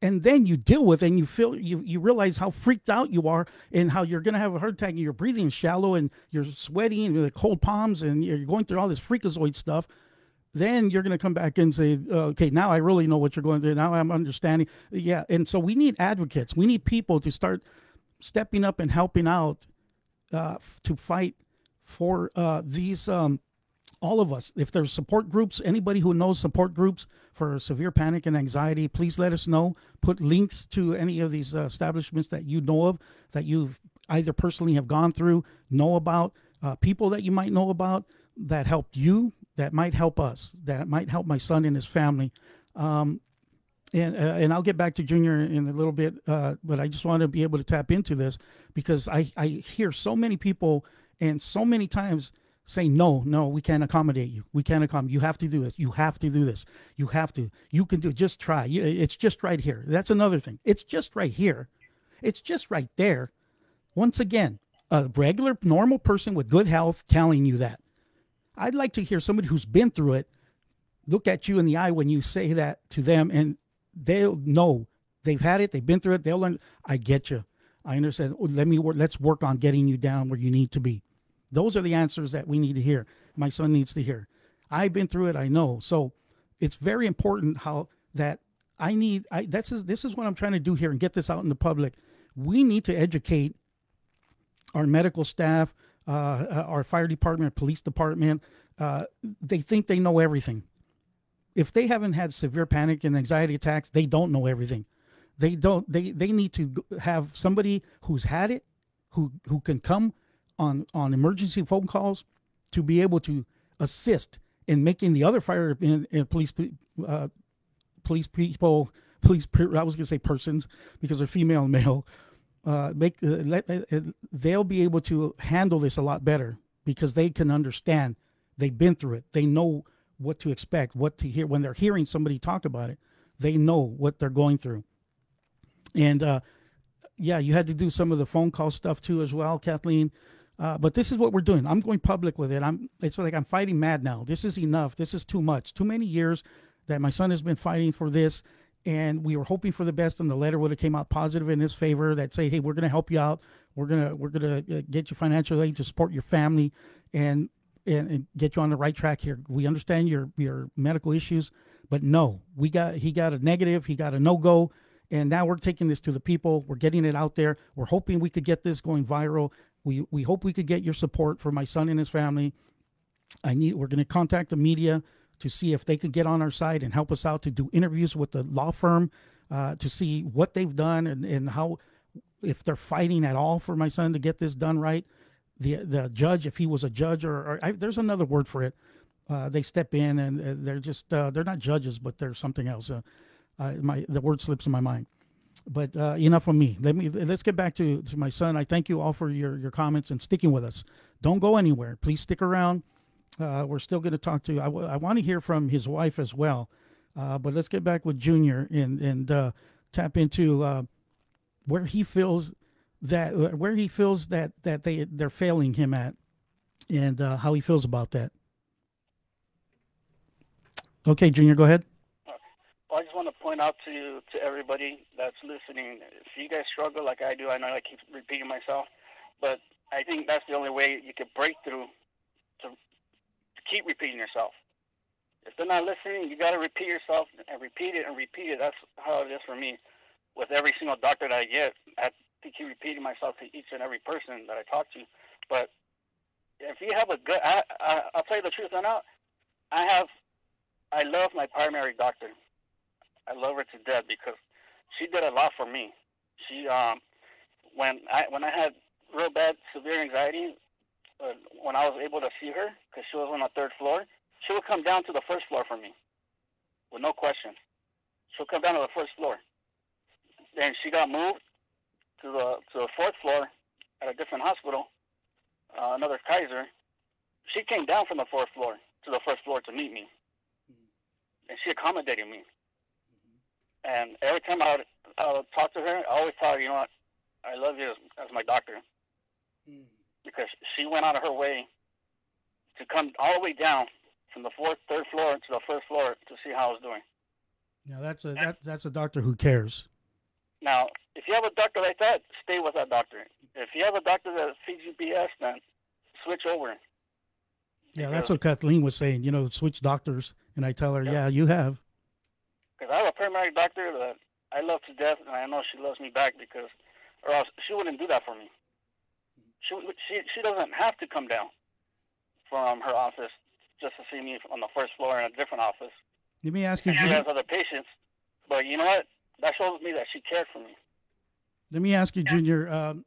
and then you deal with it and you feel you, you realize how freaked out you are and how you're going to have a heart attack and you're breathing shallow and you're sweating and with cold palms and you're going through all this freakazoid stuff then you're going to come back and say uh, okay now i really know what you're going through now i'm understanding yeah and so we need advocates we need people to start stepping up and helping out uh, to fight for uh, these um, all of us. If there's support groups, anybody who knows support groups for severe panic and anxiety, please let us know. Put links to any of these uh, establishments that you know of, that you've either personally have gone through, know about, uh, people that you might know about that helped you, that might help us, that might help my son and his family. Um, and uh, and I'll get back to Junior in a little bit, uh, but I just want to be able to tap into this because I I hear so many people and so many times say no no we can't accommodate you. We can't accommodate you have to do this. You have to do this. You have to you can do it. just try. It's just right here. That's another thing. It's just right here. It's just right there. Once again a regular normal person with good health telling you that. I'd like to hear somebody who's been through it look at you in the eye when you say that to them and they'll know they've had it they've been through it they'll learn i get you i understand let me work let's work on getting you down where you need to be those are the answers that we need to hear. My son needs to hear. I've been through it. I know. So it's very important how that I need. I this is this is what I'm trying to do here and get this out in the public. We need to educate our medical staff, uh, uh our fire department, police department. Uh, they think they know everything. If they haven't had severe panic and anxiety attacks, they don't know everything. They don't. They they need to have somebody who's had it, who who can come on on emergency phone calls to be able to assist in making the other fire and, police uh, police people police I was to say persons because they're female and male uh, make uh, let, uh, uh, they'll be able to handle this a lot better because they can understand they've been through it they know what to expect what to hear when they're hearing somebody talk about it they know what they're going through and uh, yeah you had to do some of the phone call stuff too as well kathleen uh, but this is what we're doing. I'm going public with it. I'm. It's like I'm fighting mad now. This is enough. This is too much. Too many years that my son has been fighting for this, and we were hoping for the best. And the letter would have came out positive in his favor that say, "Hey, we're going to help you out. We're gonna we're gonna uh, get you financial aid to support your family, and, and and get you on the right track here. We understand your your medical issues, but no, we got he got a negative. He got a no go." and now we're taking this to the people we're getting it out there we're hoping we could get this going viral we we hope we could get your support for my son and his family. I need we're going to contact the media to see if they could get on our side and help us out to do interviews with the law firm uh, to see what they've done and, and how if they're fighting at all for my son to get this done right. The the judge, if he was a judge or, or I, there's another word for it, uh, they step in and uh, they're just uh, they're not judges, but they're something else. Uh, my the word slips in my mind but uh, enough of me. Let me let's get back to, to my son. I thank you all for your, your comments and sticking with us. Don't go anywhere. Please stick around. Uh, we're still going to talk to. You. I, w- I want to hear from his wife as well. Uh, but let's get back with Junior and and uh, tap into uh, where he feels that uh, where he feels that that they they're failing him at, and how he feels about that. Okay, Junior, go ahead. Well, I just want to point out to to everybody that's listening. If you guys struggle like I do, I know I keep repeating myself, but I think that's the only way you can break through to, to keep repeating yourself. If they're not listening, you got to repeat yourself and repeat it and repeat it. That's how it is for me with every single doctor that I get. I, keep repeating myself to each and every person that I talk to, but if you have a good, I, I, I'll tell you the truth right now. I have, I love my primary doctor. I love her to death because she did a lot for me. She, um, when I when I had real bad severe anxiety, uh, when I was able to see her because she was on the third floor, she would come down to the first floor for me, with no question. She'll come down to the first floor. Then she got moved to the to the fourth floor at a different hospital, uh, another Kaiser. She came down from the fourth floor to the first floor to meet me, mm-hmm. and she accommodated me. Mm-hmm. And every time I would, I would talk to her, I always tell her, you know what, I love you as, as my doctor, mm-hmm. because she went out of her way to come all the way down from the fourth, third floor to the first floor to see how I was doing. Yeah, that's a that, that's a doctor who cares. Now, if you have a doctor like that, stay with that doctor. If you have a doctor that feeds you BS, then switch over. Yeah, that's what Kathleen was saying. You know, switch doctors, and I tell her, Yeah. yeah, you have. Because I have a primary doctor that I love to death, and I know she loves me back because, or else she wouldn't do that for me. She she she doesn't have to come down from her office just to see me on the first floor in a different office. Let me ask you. She has other patients, but you know what? That shows me that she cared for me. Let me ask you, Junior. Um,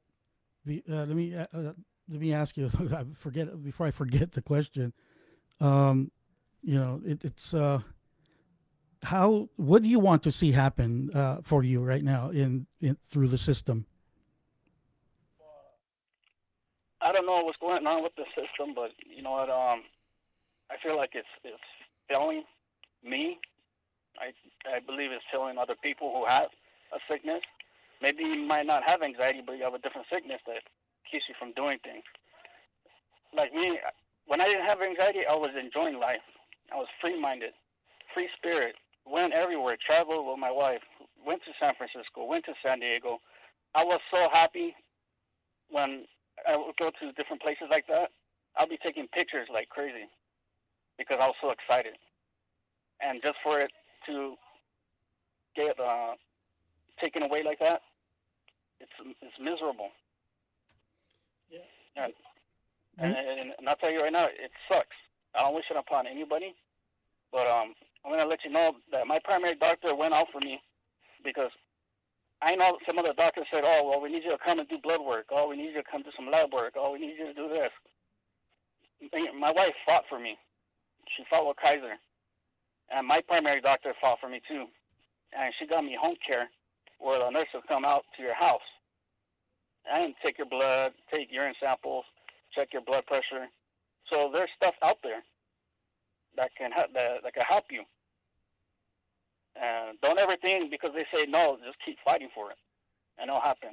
the, uh, let me uh, uh, let me ask you. I forget before I forget the question. Um, you know, it, it's uh, how. What do you want to see happen uh, for you right now in, in through the system? I don't know what's going on with the system, but you know what? Um, I feel like it's it's failing me. I I believe it's failing other people who have a sickness. Maybe you might not have anxiety, but you have a different sickness that keeps you from doing things. Like me, when I didn't have anxiety, I was enjoying life. I was free-minded, free spirit. Went everywhere, traveled with my wife. Went to San Francisco, went to San Diego. I was so happy when I would go to different places like that, I'll be taking pictures like crazy because I was so excited. And just for it to get uh, taken away like that, it's it's miserable. Yeah. And, and, and, and I'll tell you right now, it sucks. I don't wish it upon anybody, but um, I'm gonna let you know that my primary doctor went out for me because I know some of the doctors said, "Oh, well, we need you to come and do blood work. Oh, we need you to come do some lab work. Oh, we need you to do this." My wife fought for me. She fought with Kaiser, and my primary doctor fought for me too. And she got me home care, where the nurse will come out to your house and take your blood, take urine samples, check your blood pressure. So there's stuff out there that can help that, that can help you. And don't ever think because they say no, just keep fighting for it, and it'll happen.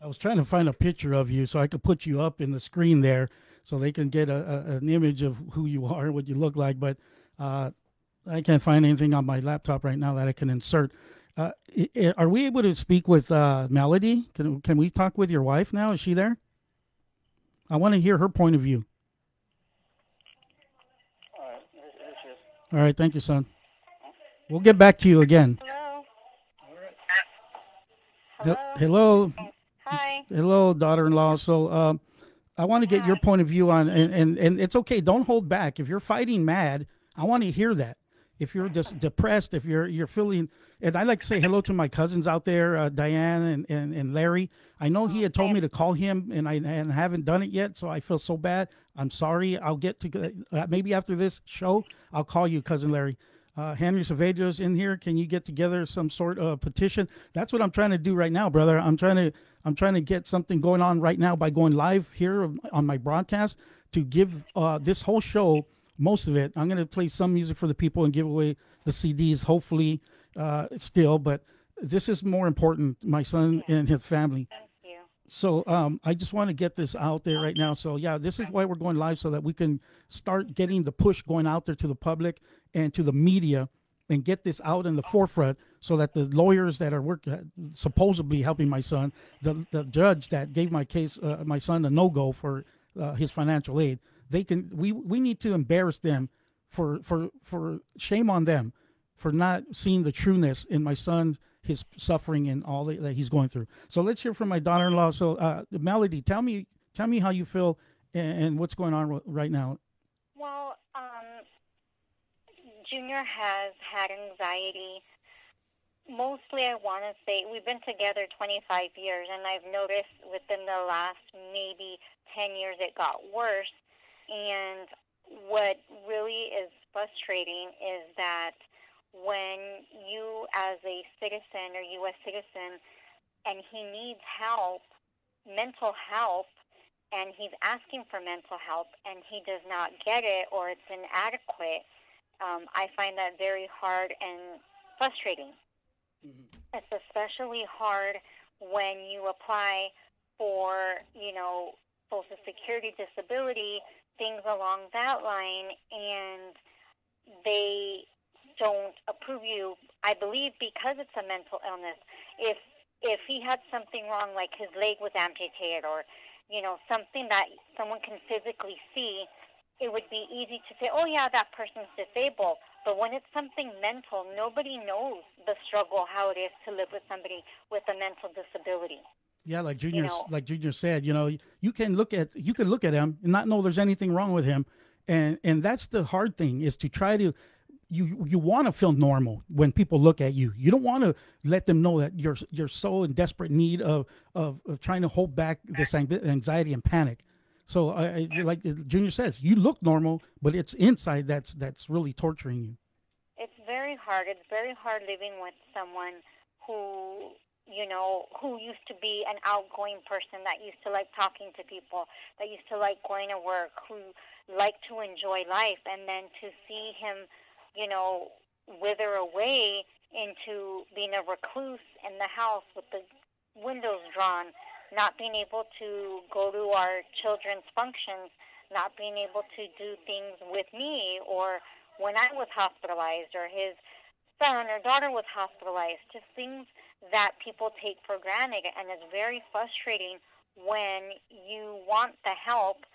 I was trying to find a picture of you so I could put you up in the screen there, so they can get a, a an image of who you are and what you look like. But uh, I can't find anything on my laptop right now that I can insert. Uh, are we able to speak with uh, Melody? Can can we talk with your wife now? Is she there? I want to hear her point of view. All right, here- here she is. All right, thank you, son. We'll get back to you again. Hello. He- Hello. Hello, Hi. hello, daughter-in-law. So, um, I want to get your point of view on, and, and and it's okay. Don't hold back. If you're fighting mad, I want to hear that. If you're just depressed, if you're you're feeling, and I like to say hello to my cousins out there, uh, Diane and, and and Larry. I know he had told me to call him, and I and haven't done it yet, so I feel so bad. I'm sorry. I'll get to uh, maybe after this show, I'll call you, cousin Larry. Uh, Henry Savedo's in here. Can you get together some sort of petition? That's what I'm trying to do right now, brother. I'm trying to I'm trying to get something going on right now by going live here on my broadcast to give uh, this whole show most of it. I'm going to play some music for the people and give away the CDs, hopefully, uh, still. But this is more important, my son and his family. Thank you. So um, I just want to get this out there right now. So yeah, this is why we're going live so that we can start getting the push going out there to the public and to the media and get this out in the forefront so that the lawyers that are work supposedly helping my son, the the judge that gave my case uh, my son a no go for uh, his financial aid, they can we we need to embarrass them for for for shame on them for not seeing the trueness in my son his suffering and all that, he's going through. So let's hear from my daughter-in-law. So uh, Melody, tell me tell me how you feel and, and what's going on right now. Well, um, Junior has had anxiety. Mostly, I want to say we've been together 25 years, and I've noticed within the last maybe 10 years it got worse. And what really is frustrating is that when you, as a citizen or U.S. citizen, and he needs help, mental help, and he's asking for mental help, and he does not get it or it's inadequate, um, I find that very hard and frustrating. Mm-hmm. It's especially hard when you apply for, you know, Social Security disability, things along that line, and they don't approve you. I believe because it's a mental illness. If if he had something wrong, like his leg was amputated, or you know something that someone can physically see, it would be easy to say, "Oh yeah, that person's disabled." But when it's something mental, nobody knows the struggle how it is to live with somebody with a mental disability. Yeah, like Junior, you know, like Junior said, you know, you can look at you can look at him and not know there's anything wrong with him, and and that's the hard thing is to try to you you want to feel normal when people look at you. You don't want to let them know that you're you're so in desperate need of of, of trying to hold back this anxiety and panic. So, I, like Junior says, you look normal, but it's inside that's that's really torturing you. It's very hard. It's very hard living with someone who you know who used to be an outgoing person that used to like talking to people, that used to like going to work, who liked to enjoy life, and then to see him you know, wither away into being a recluse in the house with the windows drawn, not being able to go to our children's functions, not being able to do things with me or when I was hospitalized or his son or daughter was hospitalized, just things that people take for granted. And it's very frustrating when you want the help,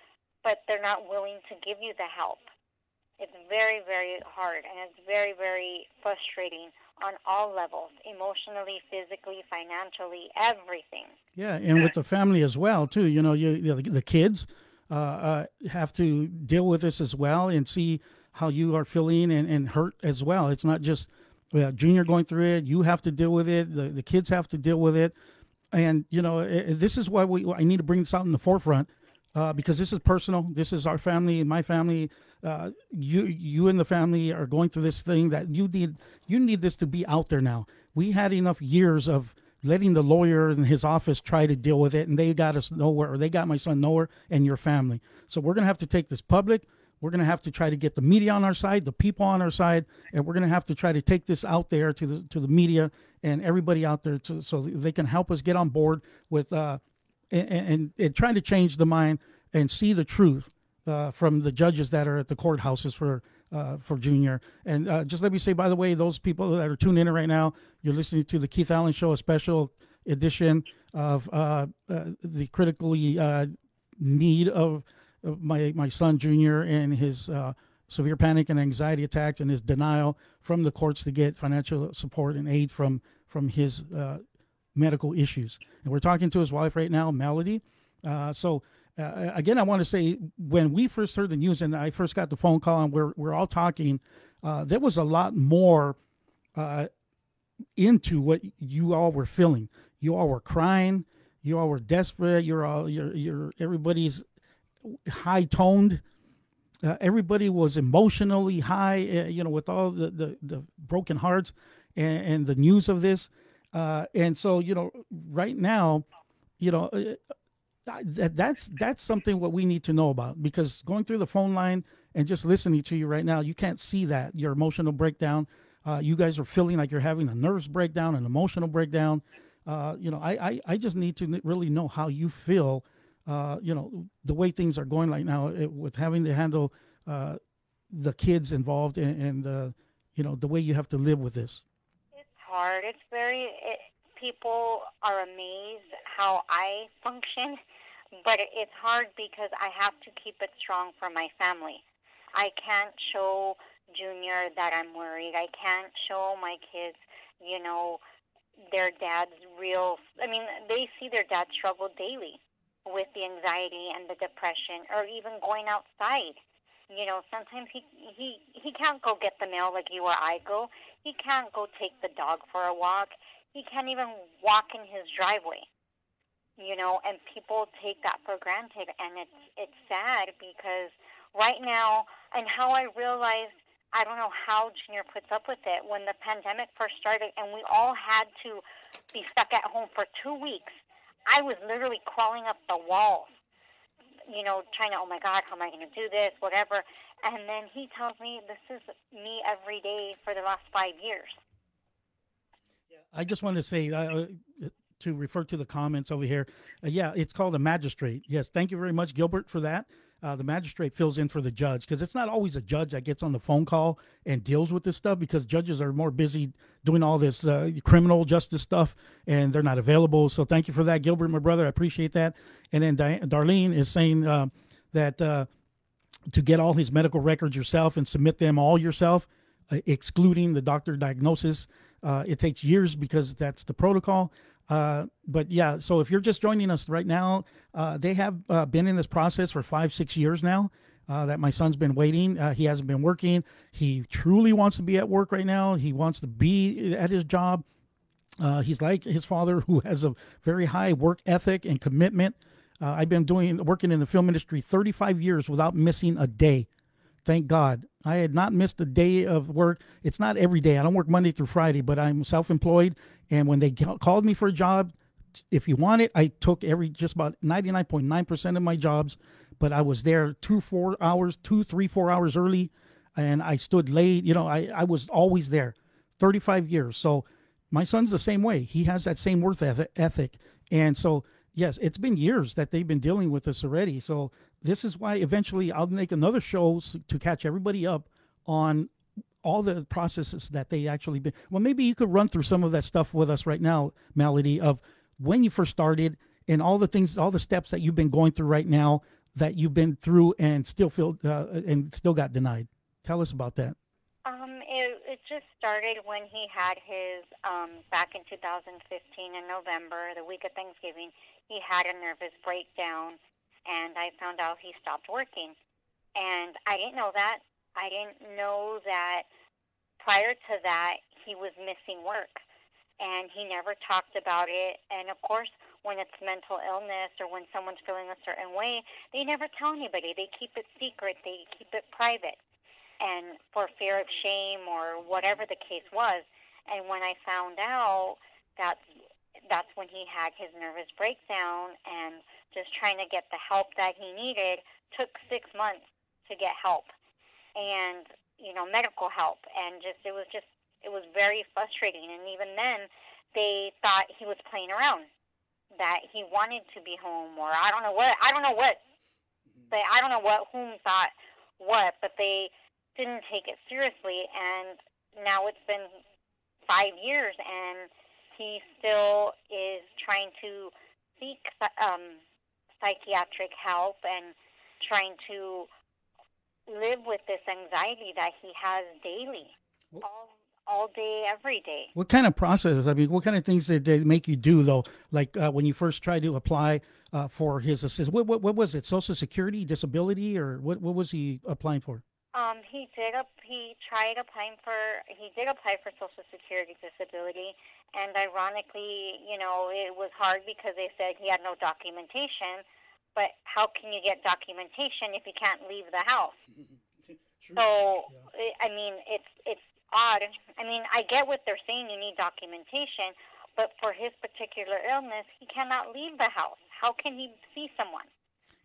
but they're not willing to give you the help. It's very, very hard and it's very, very frustrating on all levels emotionally, physically, financially, everything. Yeah, and with the family as well, too. You know, you, you know, the kids uh, uh, have to deal with this as well and see how you are feeling and, and hurt as well. It's not just Junior going through it, you have to deal with it, the, the kids have to deal with it. And, you know, it, this is why we, I need to bring this out in the forefront uh, because this is personal. This is our family, my family. Uh, you you and the family are going through this thing that you need you need this to be out there now. We had enough years of letting the lawyer and his office try to deal with it, and they got us nowhere, or they got my son nowhere, and your family. So we're gonna have to take this public. We're gonna have to try to get the media on our side, the people on our side, and we're gonna have to try to take this out there to the to the media and everybody out there, to, so they can help us get on board with uh, and, and, and trying to change the mind and see the truth uh, from the judges that are at the courthouses for uh, for Junior. And uh, just let me say, by the way, those people that are tuning in right now, you're listening to the Keith Allen Show, a special edition of uh, uh, the critically uh, need of, my my son Junior and his severe panic and anxiety attacks and his denial from the courts to get financial support and aid from from his medical issues. And we're talking to his wife right now, Melody. so uh, again, I want to say when we first heard the news and I first got the phone call and we're, we're all talking, uh, there was a lot more uh, into what you all were feeling. You all were crying. You all were desperate. You're all, you're, you're, everybody's high toned. Uh, everybody was emotionally high, uh, you know, with all the, the, the broken hearts and, and the news of this. Uh, and so, you know, right now, you know, that, that's that's something what we need to know about because going through the phone line and just listening to you right now, you can't see that your emotional breakdown. Uh, you guys are feeling like you're having a nervous breakdown, an emotional breakdown. Uh, you know, I, I, I just need to really know how you feel. Uh, you know, the way things are going right now it, with having to handle uh, the kids involved and, and uh, you know the way you have to live with this. It's hard. It's very. It, people are amazed how I function, but it's hard because I have to keep it strong for my family. I can't show Junior that I'm worried. I can't show my kids, you know, their dad's real. I mean, they see their dad struggle daily with the anxiety and the depression, or even going outside. You know, sometimes he he he can't go get the mail like you or I go. He can't go take the dog for a walk. He can't even walk in his driveway. You know, and people take that for granted, and it's it's sad because right now, and how I realized I don't know how Junior puts up with it. When the pandemic first started and we all had to be stuck at home for two weeks, I was literally crawling up the walls, you know, trying to, oh my God, how am I going to do this, whatever. And then he tells me this is me every day for the last five years. I just want to say, uh, to refer to the comments over here, uh, yeah, it's called a magistrate. Yes, thank you very much, Gilbert, for that uh, the magistrate fills in for the judge because it's not always a judge that gets on the phone call and deals with this stuff because judges are more busy doing all this uh, criminal justice stuff and they're not available. So thank you for that, Gilbert, my brother. I appreciate that. And then Di- Darlene is saying uh, that uh, to get all his medical records yourself and submit them all yourself, uh, excluding the doctor diagnosis, uh, it takes years because that's the protocol. Uh, but yeah, so if you're just joining us right now, uh, they have uh, been in this process for five, six years now. Uh, that my son's been waiting. Uh, he hasn't been working. He truly wants to be at work right now. He wants to be at his job. he's like his father, who has a very high work ethic and commitment. I've been doing working in the film industry 35 years without missing a day. Thank God. I had not missed a day of work. It's not every day. I don't work Monday through Friday, but I'm self employed. And when they called me for a job, if you want it, I took every just about 99.9% of my jobs, but I was there two, four hours, two, three, four hours early, and I stood late. You know, I, I was always there 35 years. So my son's the same way. He has that same worth ethic. And so, yes, it's been years that they've been dealing with this already. So this is why eventually I'll make another show to catch everybody up on all the processes that they actually been. Well, maybe you could run through some of that stuff with us right now, Melody, of when you first started and all the things, all the steps that you've been going through right now that you've been through and still feel uh, and still got denied. Tell us about that. Um, it, it just started when he had his um, back in 2015 in November, the week of Thanksgiving. He had a nervous breakdown and I found out he stopped working. And I didn't know that. I didn't know that prior to that he was missing work. And he never talked about it. And of course, when it's mental illness or when someone's feeling a certain way, they never tell anybody. They keep it secret, they keep it private. And for fear of shame or whatever the case was. And when I found out, that's that's when he had his nervous breakdown and just trying to get the help that he needed took six months to get help and you know medical help. And just it was just it was very frustrating. And even then they thought he was playing around that he wanted to be home or i don't know what i don't know what they i don't know what whom thought what but they didn't take it seriously. And now it's been five years and he still is trying to seek um, psychiatric help and trying to live with this anxiety that he has daily, all, all day, every day. What kind of processes? I mean, what kind of things did they make you do, though? Like uh, when you first tried to apply uh, for his assist, what, what, what was it? Social Security, disability, or what, what was he applying for? Um, he did up. He tried applying for. He did apply for Social Security disability, and ironically, you know, it was hard because they said he had no documentation. But how can you get documentation if you can't leave the house? so, yeah. I mean, it's it's odd. I mean, I get what they're saying. You need documentation, but for his particular illness, he cannot leave the house. How can he see someone?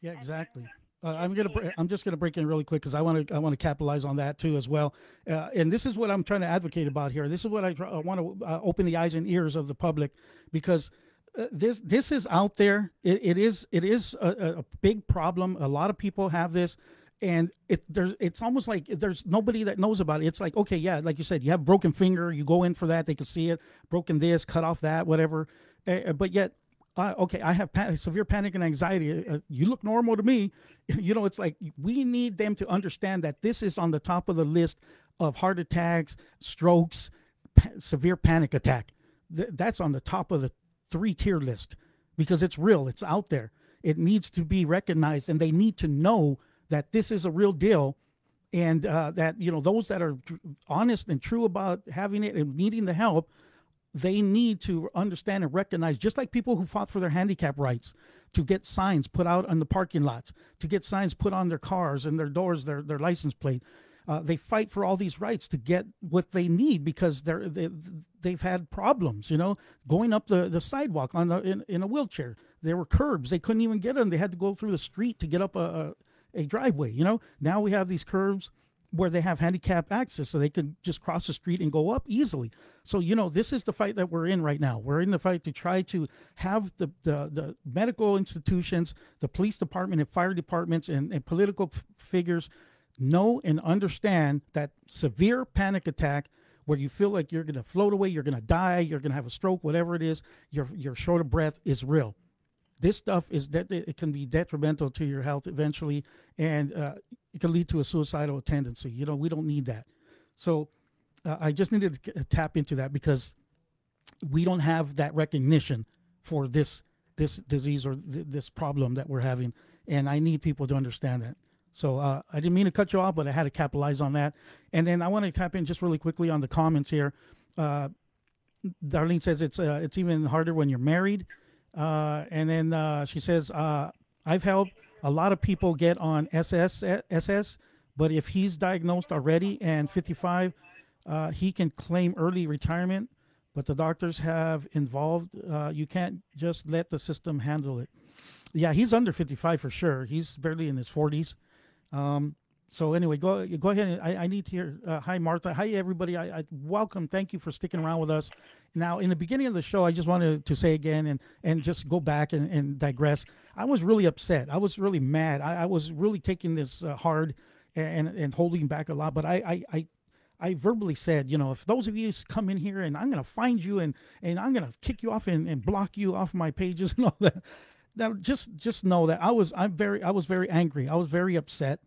Yeah, exactly. Uh, I'm gonna. I'm just gonna break in really quick because I want to. I want to capitalize on that too as well. Uh, and this is what I'm trying to advocate about here. This is what I, I want to uh, open the eyes and ears of the public because uh, this this is out there. It, it is it is a, a, big problem. A lot of people have this, and it there's it's almost like there's nobody that knows about it. It's like okay, yeah, like you said, you have broken finger, you go in for that, they can see it. Broken this, cut off that, whatever. Uh, but yet uh, okay, I have panic, severe panic and anxiety. Uh, you look normal to me. You know, it's like we need them to understand that this is on the top of the list of heart attacks, strokes, pa- severe panic attack. th- that's on the top of the three tier list because it's real, it's out there. It needs to be recognized, and they need to know that this is a real deal, and uh, that you know those that are honest and true about having it and needing the help, they need to understand and recognize, just like people who fought for their handicap rights, to get signs put out on the parking lots, to get signs put on their cars and their doors, their their license plate. Uh, they fight for all these rights to get what they need because they're they, they've had problems, you know, going up the, the sidewalk on the, in, in a wheelchair. There were curbs; they couldn't even get them. They had to go through the street to get up a, a, a driveway. You know, now we have these curbs where they have handicap access, so they can just cross the street and go up easily. So you know, this is the fight that we're in right now. We're in the fight to try to have the the, the medical institutions, the police department, and fire departments, and, and political f- figures know and understand that severe panic attack where you feel like you're going to float away, you're going to die, you're going to have a stroke, whatever it is, you're you're short of breath is real. This stuff is that it can be detrimental to your health eventually, and uh, it can lead to a suicidal tendency. You know, we don't need that. So uh, I just needed to tap into that because we don't have that recognition for this this disease or th- this problem that we're having, and I need people to understand that. So uh, I didn't mean to cut you off, but I had to capitalize on that. And then I want to tap in just really quickly on the comments here. Uh, Darlene says it's uh, it's even harder when you're married. Uh, and then uh, she says uh, I've helped a lot of people get on SS SS, but if he's diagnosed already and 55, uh, he can claim early retirement. But the doctors have involved. Uh, you can't just let the system handle it. Yeah, he's under 55 for sure. He's barely in his 40s. Um, so anyway, go go ahead. I, I need to hear. Uh, hi, Martha. Hi, everybody. I, I welcome. Thank you for sticking around with us. Now, in the beginning of the show, I just wanted to say again and and just go back and, and digress. I was really upset. I was really mad. I, I was really taking this uh, hard and and holding back a lot. But I, I I I verbally said, you know, if those of you come in here and I'm to find you and and I'm to kick you off and, and block you off my pages and all that. Now, just just know that I was I'm very I was very angry. I was very upset.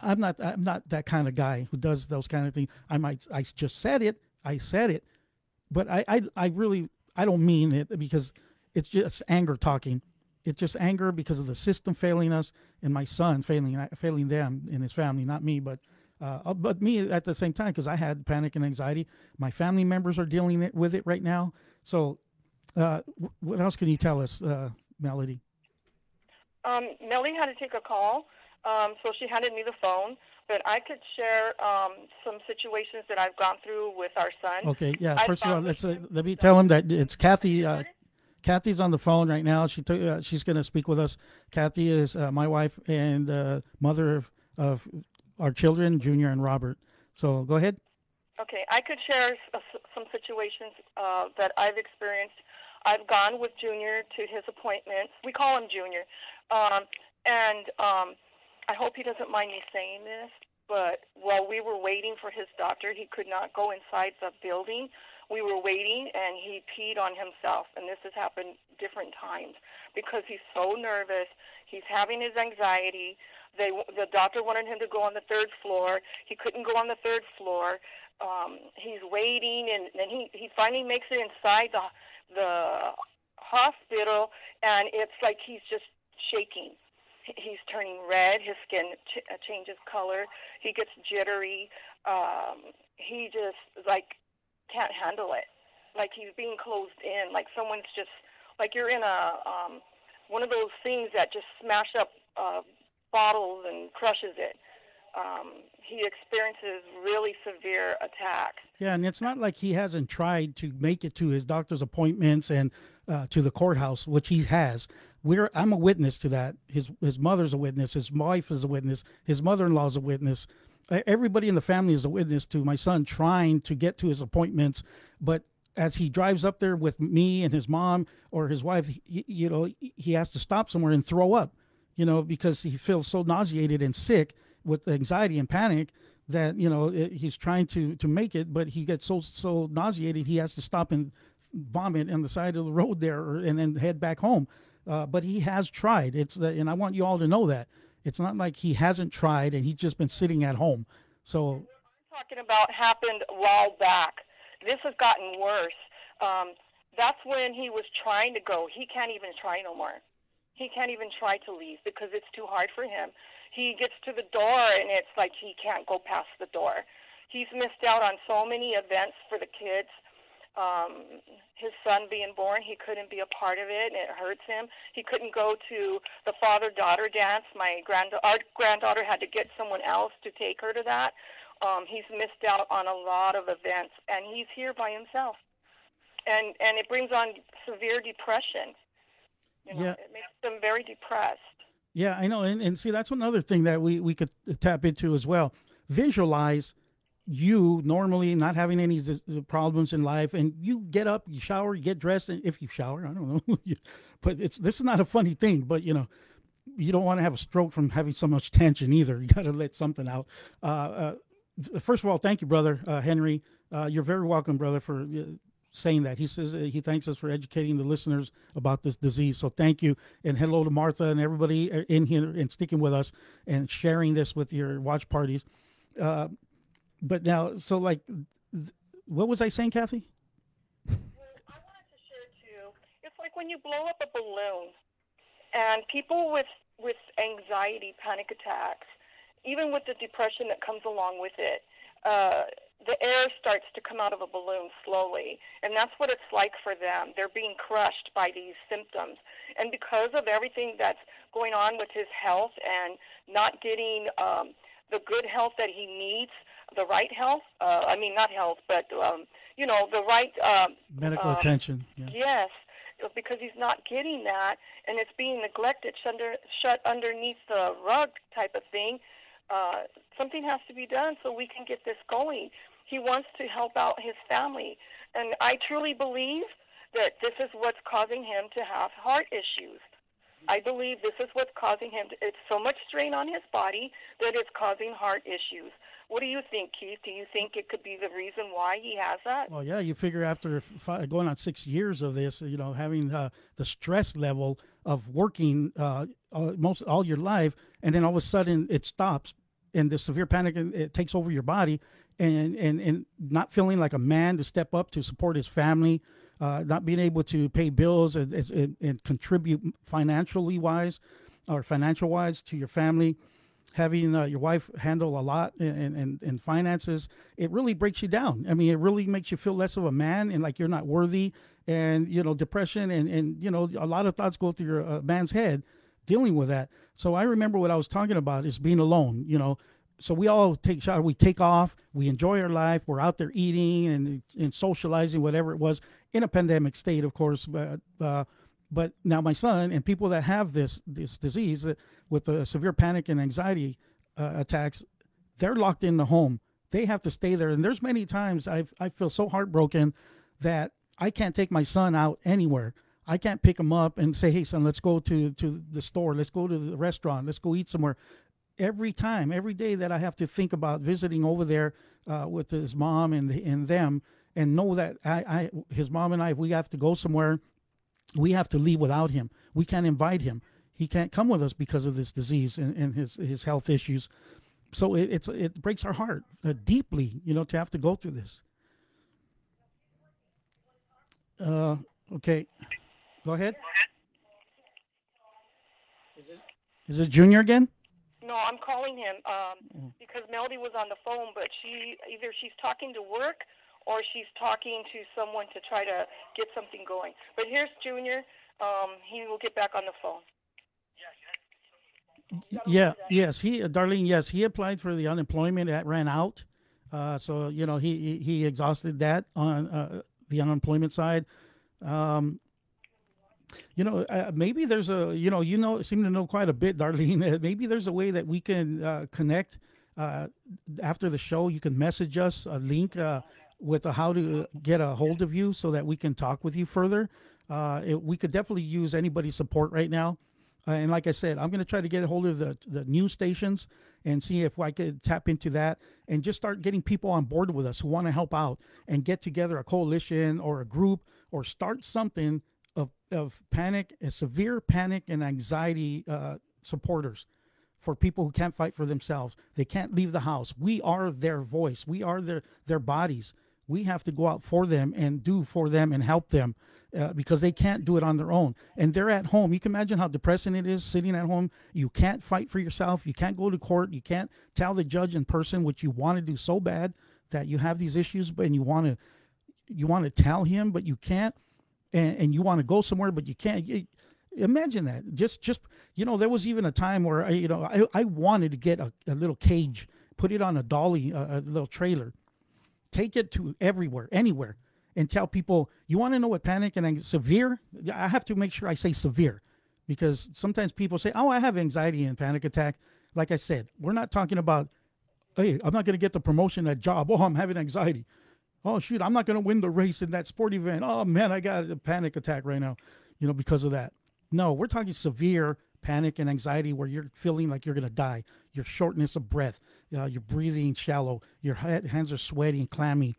I'm not I'm not that kind of guy who does those kind of things. I might I just said it. I said it, but I I, I really I don't mean it because it's just anger talking. It's just anger because of the system failing us and my son failing failing them in his family, not me, but uh, but me at the same time because I had panic and anxiety. My family members are dealing it, with it right now. So, uh, what else can you tell us, uh, Melody? Um, Melly had to take a call, um, so she handed me the phone. But I could share um, some situations that I've gone through with our son. Okay, yeah. I First of all, let's uh, let me tell him that it's Kathy. Uh, Kathy's on the phone right now. She took, uh, she's going to speak with us. Kathy is uh, my wife and uh, mother of, of our children, Junior and Robert. So go ahead. Okay, I could share s- s- some situations uh, that I've experienced. I've gone with Junior to his appointments. We call him Junior. Um, and um, I hope he doesn't mind me saying this, but while we were waiting for his doctor, he could not go inside the building. We were waiting, and he peed on himself. And this has happened different times because he's so nervous. He's having his anxiety. They, the doctor wanted him to go on the third floor. He couldn't go on the third floor. Um, he's waiting, and then he, he finally makes it inside the the hospital, and it's like he's just shaking. He- He's turning red. His skin ch- uh, changes color. He gets jittery. Um, he just like can't handle it. Like he's being closed in. Like someone's just like you're in a um, one of those things that just smash up uh, bottles and crushes it. Um, he experiences really severe attacks. Yeah, and it's not like he hasn't tried to make it to his doctor's appointments and uh, to the courthouse, which he has. We're I'm a witness to that. His his mother's a witness. His wife is a witness. His mother-in-law is a witness. Everybody in the family is a witness to my son trying to get to his appointments, but as he drives up there with me and his mom or his wife, he, you know, he has to stop somewhere and throw up, you know, because he feels so nauseated and sick with anxiety and panic that you know it, he's trying to to make it, but he gets so so nauseated he has to stop and vomit on the side of the road there, or, and then head back home. Uh, but he has tried. It's the, and I want you all to know that it's not like he hasn't tried and he's just been sitting at home. So talking about happened a while back. This has gotten worse. Um, that's when he was trying to go. He can't even try no more. He can't even try to leave because it's too hard for him. He gets to the door and it's like he can't go past the door. He's missed out on so many events for the kids. Um, his son being born, he couldn't be a part of it, and it hurts him. He couldn't go to the father-daughter dance. My grand our granddaughter had to get someone else to take her to that. Um, he's missed out on a lot of events, and he's here by himself, and and it brings on severe depression. You know, Yeah. it makes them very depressed. Yeah, I know, and, and see that's another thing that we we could tap into as well. Visualize you normally not having any z- z- problems in life, and you get up, you shower, you get dressed, and if you shower, I don't know, but it's this is not a funny thing, but you know, you don't want to have a stroke from having so much tension either. You got to let something out. Uh, uh, first of all, thank you, brother uh, Henry. Uh, you're very welcome, brother, for uh, saying that. He says uh, he thanks us for educating the listeners about this disease. So thank you, and hello to Martha and everybody uh, in here and sticking with us and sharing this with your watch parties. But now, so like, th- what was I saying, Kathy? Well, I wanted to share too. It's like when you blow up a balloon, and people with with anxiety, panic attacks, even with the depression that comes along with it, uh, the air starts to come out of a balloon slowly, and that's what it's like for them. They're being crushed by these symptoms, and because of everything that's going on with his health and not getting um, the good health that he needs, the right health. Uh, I mean, not health, but um, you know, the right um, Medical Um, attention. Yeah. Yes, uh, because he's not getting that, and it's being neglected, shut, under, shut underneath the rug type of thing. Uh, something has to be done so we can get this going. He wants to help out his family, and I truly believe that this is what's causing him to have heart issues. I believe this is what's causing him. To, it's so much strain on his body that it's causing heart issues. What do you think, Keith? Do you think it could be the reason why he has that? Well, yeah, you figure after fi- going on six years of this, you know, having uh, the stress level of working uh, uh, most all your life, and then all of a sudden it stops, and the severe panic it takes over your body, and and and not feeling like a man to step up to support his family, uh, not being able to pay bills and, and, and contribute financially wise, or financial wise to your family having uh, your wife handle a lot in, in, in finances, it really breaks you down. I mean, it really makes you feel less of a man and like you're not worthy. And, you know, depression and, and you know, a lot of thoughts go through your uh, man's head dealing with that. So I remember what I was talking about is being alone, you know. So we all take shot, we take off, we enjoy our life, we're out there eating and, and socializing, whatever it was, in a pandemic state, of course. But, uh, but now my son and people that have this this disease uh, with the severe panic and anxiety uh, attacks, they're locked in the home. They have to stay there. And there's many times I've I feel so heartbroken that I can't take my son out anywhere. I can't pick him up and say, "Hey, son, let's go to to the store. Let's go to the restaurant. Let's go eat somewhere." Every time, every day that I have to think about visiting over there uh, with his mom and and them, and know that I, I his mom and I, if we have to go somewhere, we have to leave without him. We can't invite him. He can't come with us because of this disease and, and his his health issues. So it, it's it breaks our heart uh, deeply, you know, to have to go through this. Uh, okay, go ahead. Is it is it Junior again? No, I'm calling him um, because Melody was on the phone, but she either she's talking to work or she's talking to someone to try to get something going. But here's Junior. Um, he will get back on the phone. Yeah, yes, he uh, Darlene, yes, he applied for the unemployment that ran out. Uh, so you know he he, exhausted that on uh, the unemployment side. Um, you know, uh, maybe there's a you know you know seem to know quite a bit, Darlene. Uh, maybe there's a way that we can uh, connect after the show. You can message us a link with a, how to get a hold of you so that we can talk with you further. Uh, it, we could definitely use anybody's support right now. Uh, and like I said, I'm going to try to get a hold of the, the news stations and see if I could tap into that and just start getting people on board with us who want to help out and get together a coalition or a group or start something of, of panic, severe panic and anxiety uh, supporters for people who can't fight for themselves. They can't leave the house. We are their voice. We are their, their bodies. We have to go out for them and do for them and help them uh, because they can't do it on their own. And they're at home. You can imagine how depressing it is sitting at home. You can't fight for yourself. You can't go to court. You can't tell the judge in person what you want to do so bad that you have these issues, and you want to you want to tell him, but you can't. And, and you want to go somewhere, but you can't. You, imagine that. Just just you know, there was even a time where I you know I, I wanted to get a, a little cage, put it on a dolly, a, a little trailer, take it to everywhere, anywhere and tell people, you want to know what panic and severe? I have to make sure I say severe because sometimes people say, oh, I have anxiety and panic attack. Like I said, we're not talking about, hey, I'm not going to get the promotion at job. Oh, I'm having anxiety. Oh, shoot, I'm not going to win the race in that sport event. Oh, man, I got a panic attack right now, you know, because of that. No, we're talking severe panic and anxiety where you're feeling like you're going to die. Your shortness of breath, uh, you're breathing shallow, your hands are sweaty and clammy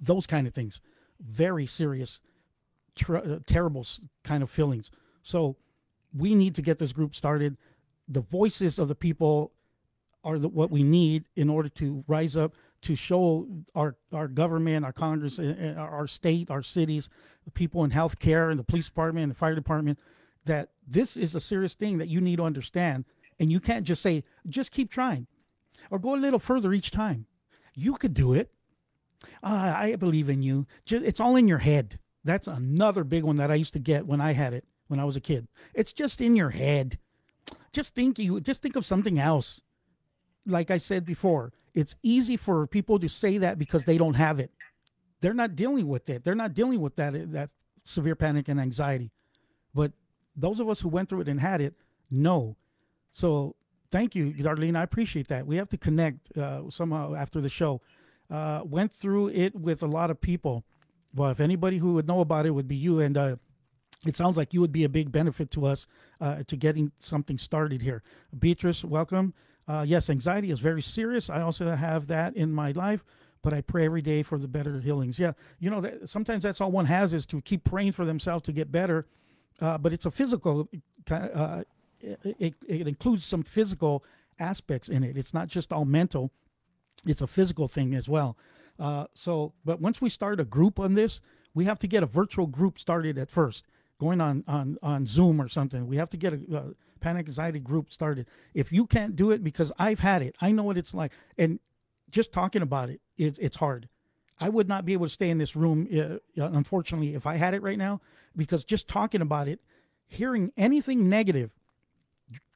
those kind of things. Very serious, uh, terrible kind of feelings. So we need to get this group started. The voices of the people are the, what we need in order to rise up to show our our government, our Congress, our state, our cities, the people in healthcare and the police department and the fire department that this is a serious thing that you need to understand. And you can't just say, just keep trying or go a little further each time. You could do it. Uh, I believe in you. It's all in your head. That's another big one that I used to get when I had it when I was a kid. It's just in your head. Just think you just think of something else. Like I said before, it's easy for people to say that because they don't have it. They're not dealing with it. They're not dealing with that that severe panic and anxiety. But those of us who went through it and had it know. So thank you, Darlene. I appreciate that. We have to connect uh, somehow after the show uh, went through it with a lot of people. Well, if anybody who would know about it would be you, and uh, it sounds like you would be a big benefit to us uh, to getting something started here. Beatrice, welcome. Uh, yes, anxiety is very serious. I also have that in my life, but I pray every day for the better healings. Yeah, you know, that, sometimes that's all one has is to keep praying for themselves to get better, uh, but it's a physical kind of. Uh, it, it includes some physical aspects in it. It's not just all mental it's a physical thing as well. Uh, so, but once we start a group on this, we have to get a virtual group started at first, going on on on Zoom or something. We have to get a, a panic anxiety group started. If you can't do it, because I've had it, I know what it's like, and just talking about it, it it's hard. I would not be able to stay in this room, uh, uh unfortunately, if I had it right now, because just talking about it, hearing anything negative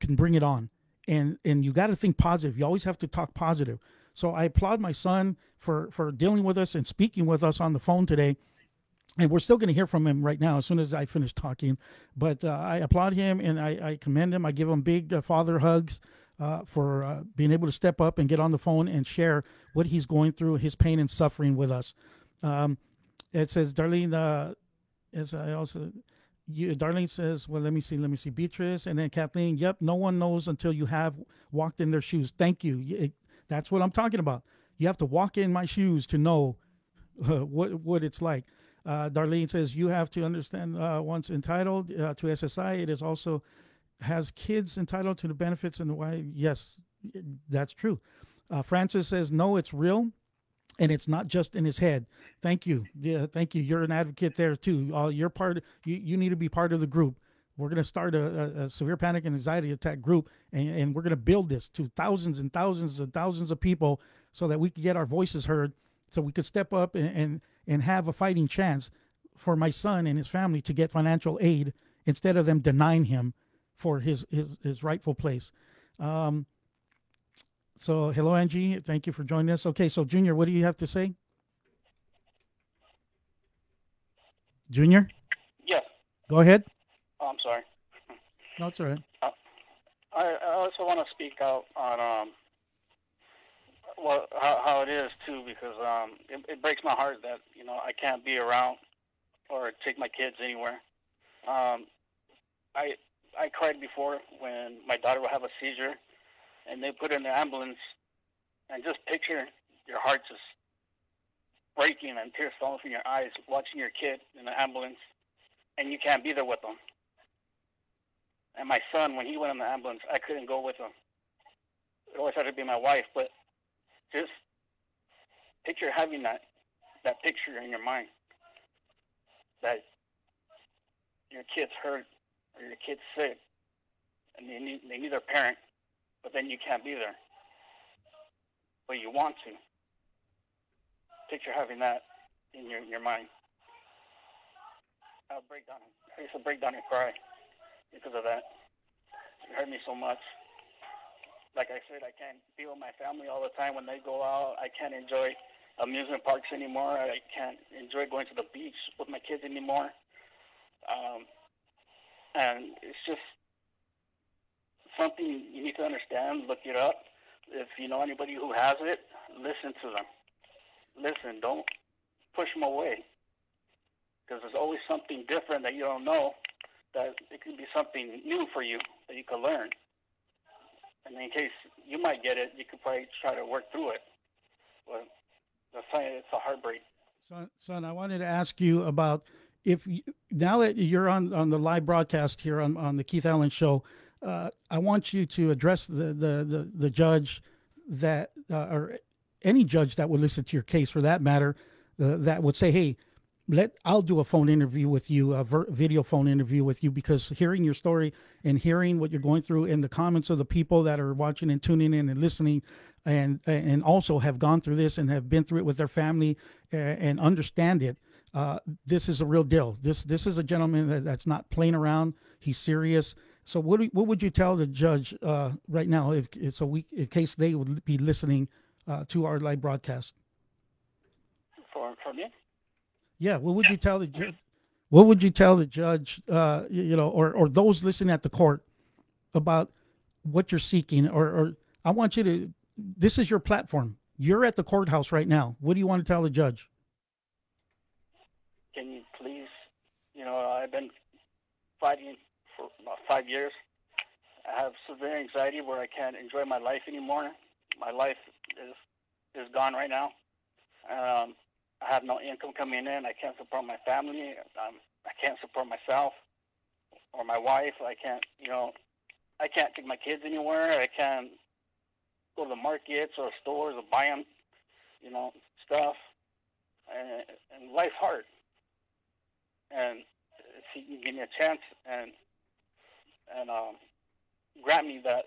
can bring it on. And and you got to think positive. You always have to talk positive. So I applaud my son for for dealing with us and speaking with us on the phone today. And we're still going to hear from him right now as soon as I finish talking. But uh, I applaud him and I, I, commend him. I give him big uh, father hugs uh, for uh, being able to step up and get on the phone and share what he's going through, his pain and suffering with us. Um, it says, Darlene, uh, as I also, you, Darlene says, well, let me see, let me see, Beatrice, and then Kathleen. Yep, no one knows until you have walked in their shoes. Thank you. It, that's what I'm talking about. You have to walk in my shoes to know uh, what what it's like. Uh, Darlene says you have to understand uh, once entitled uh, to SSI, it is also has kids entitled to the benefits and why. Yes, that's true. Uh, Francis says no, it's real, and it's not just in his head. Thank you. Yeah, thank you. You're an advocate there too. Uh, you're part. You you need to be part of the group. We're going to start a, a, severe panic and anxiety attack group, and, and we're going to build this to thousands and thousands and thousands of people so that we can get our voices heard, so we could step up and, and, and have a fighting chance for my son and his family to get financial aid instead of them denying him for his, his, his rightful place. Um, so, hello, Angie. Thank you for joining us. Okay, so, Junior, what do you have to say? Junior? Yes. Go ahead. Oh, I'm sorry. No, it's all right. Uh, I, I also want to speak out on um, well how, how it is too because um, it, it breaks my heart that you know I can't be around or take my kids anywhere. Um, I I cried before when my daughter would have a seizure, and they put in the ambulance, and just picture your heart just breaking and tears falling from your eyes watching your kid in the ambulance, and you can't be there with them. And my son, when he went in the ambulance, I couldn't go with him. It always had to be my wife, but just picture having that that picture in your mind that your kid's hurt or your kid's sick and they need they need their parent, but then you can't be there. But you want to. Picture having that in your in your mind. I'll break down. I used to break down and cry because of that. It hurt me so much. Like I said, I can't be with my family all the time when they go out. I can't enjoy amusement parks anymore. I can't enjoy going to the beach with my kids anymore. Um, and it's just something you need to understand. Look it up. If you know anybody who has it, listen to them. Listen. Don't push them away because there's always something different that you don't know. That it could be something new for you that you could learn. And in case you might get it, you could probably try to work through it. But thing, it's a heartbreak. Son, son, I wanted to ask you about if you, now that you're on on the live broadcast here on on the Keith Allen Show, uh, I want you to address the the the, the judge that uh, or any judge that would listen to your case, for that matter, uh, that would say, "Hey, let I'll do a phone interview with you, a ver- video phone interview with you, because hearing your story and hearing what you're going through and the comments of the people that are watching and tuning in and listening, and and also have gone through this and have been through it with their family uh, and understand it." Uh, this is a real deal. This this is a gentleman that, that's not playing around. He's serious. So what do, what would you tell the judge uh, right now if it's a week in case they would be listening uh, to our live broadcast? For for me, Yeah, what would you tell the judge? What would you tell the judge? Uh, you know, or or those listening at the court about what you're seeking? Or, or I want you to. This is your platform. You're at the courthouse right now. What do you want to tell the judge? can you please? You know, I've been fighting for about five years. I have severe anxiety where I can't enjoy my life anymore. My life is is gone right now. Um, I have no income coming in. I can't support my family. Um, I can't support myself or my wife. I can't, you know, I can't take my kids anywhere. I can't go to the markets or stores or buy them, you know, stuff. And, and life's hard. And if he can give me a chance and and um, grant me that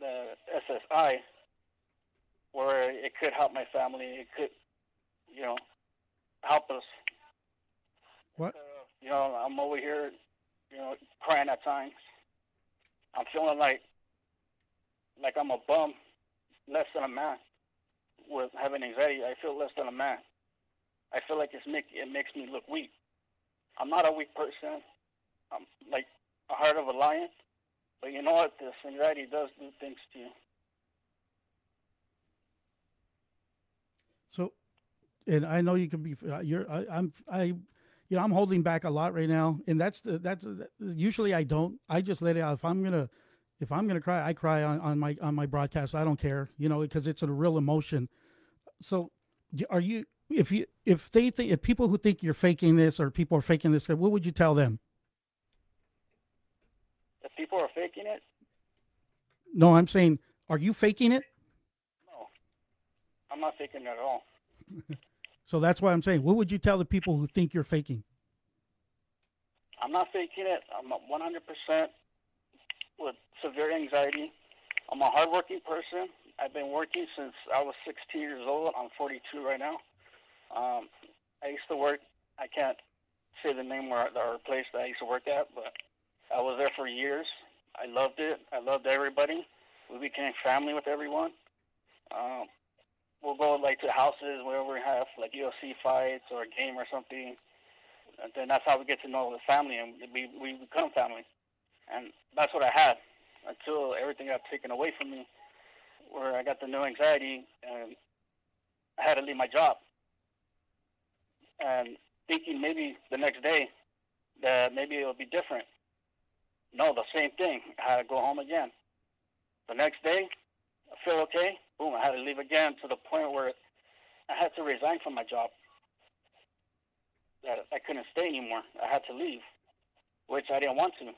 the SSI, where it could help my family, it could, you know, help us. What? Uh, you know, I'm over here, you know, crying at times. I'm feeling like like I'm a bum, less than a man. With having anxiety, I feel less than a man. I feel like it's make it makes me look weak. I'm not a weak person. I'm like a heart of a lion. But you know what? This anxiety does do things to you. So, and I know you can be. Uh, you're. I, I'm. I. You know, I'm holding back a lot right now, and that's the. That's the, usually I don't. I just let it out. If I'm gonna, if I'm gonna cry, I cry on, on my on my broadcast. I don't care. You know, because it's a real emotion. So, are you? If you if they think if people who think you're faking this or people are faking this, what would you tell them? People are faking it, No, I'm saying, are you faking it? no, I'm not faking it at all. So that's why I'm saying, what would you tell the people who think you're faking? I'm not faking it. I'm 100% with severe anxiety. I'm a hardworking person. I've been working since I was 16 years old. I'm 42 right now. Um, I used to work. I can't say the name where the place that I used to work at, but I was there for years. I loved it. I loved everybody. We became family with everyone. Um, we'll go like to houses where we have like UFC fights or a game or something and then that's how we get to know the family and we we become family and that's what i had until everything got taken away from me where i got the new anxiety and i had to leave my job and thinking maybe the next day that maybe it'll be different no the same thing i had to go home again the next day i feel okay boom i had to leave again to the point where i had to resign from my job that I couldn't stay anymore. I had to leave, which I didn't want to.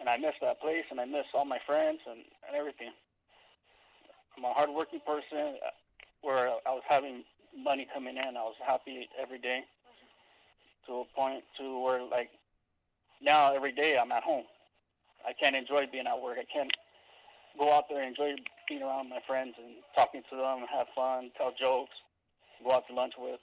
And I missed that place, and I missed all my friends and, and everything. I'm a hardworking person. Uh, where I was having money coming in. I was happy every day to a point to where like now every day I'm at home. I can't enjoy being at work. I can't go out there and enjoy being around my friends and talking to them, and have fun, tell jokes, go out to lunch with.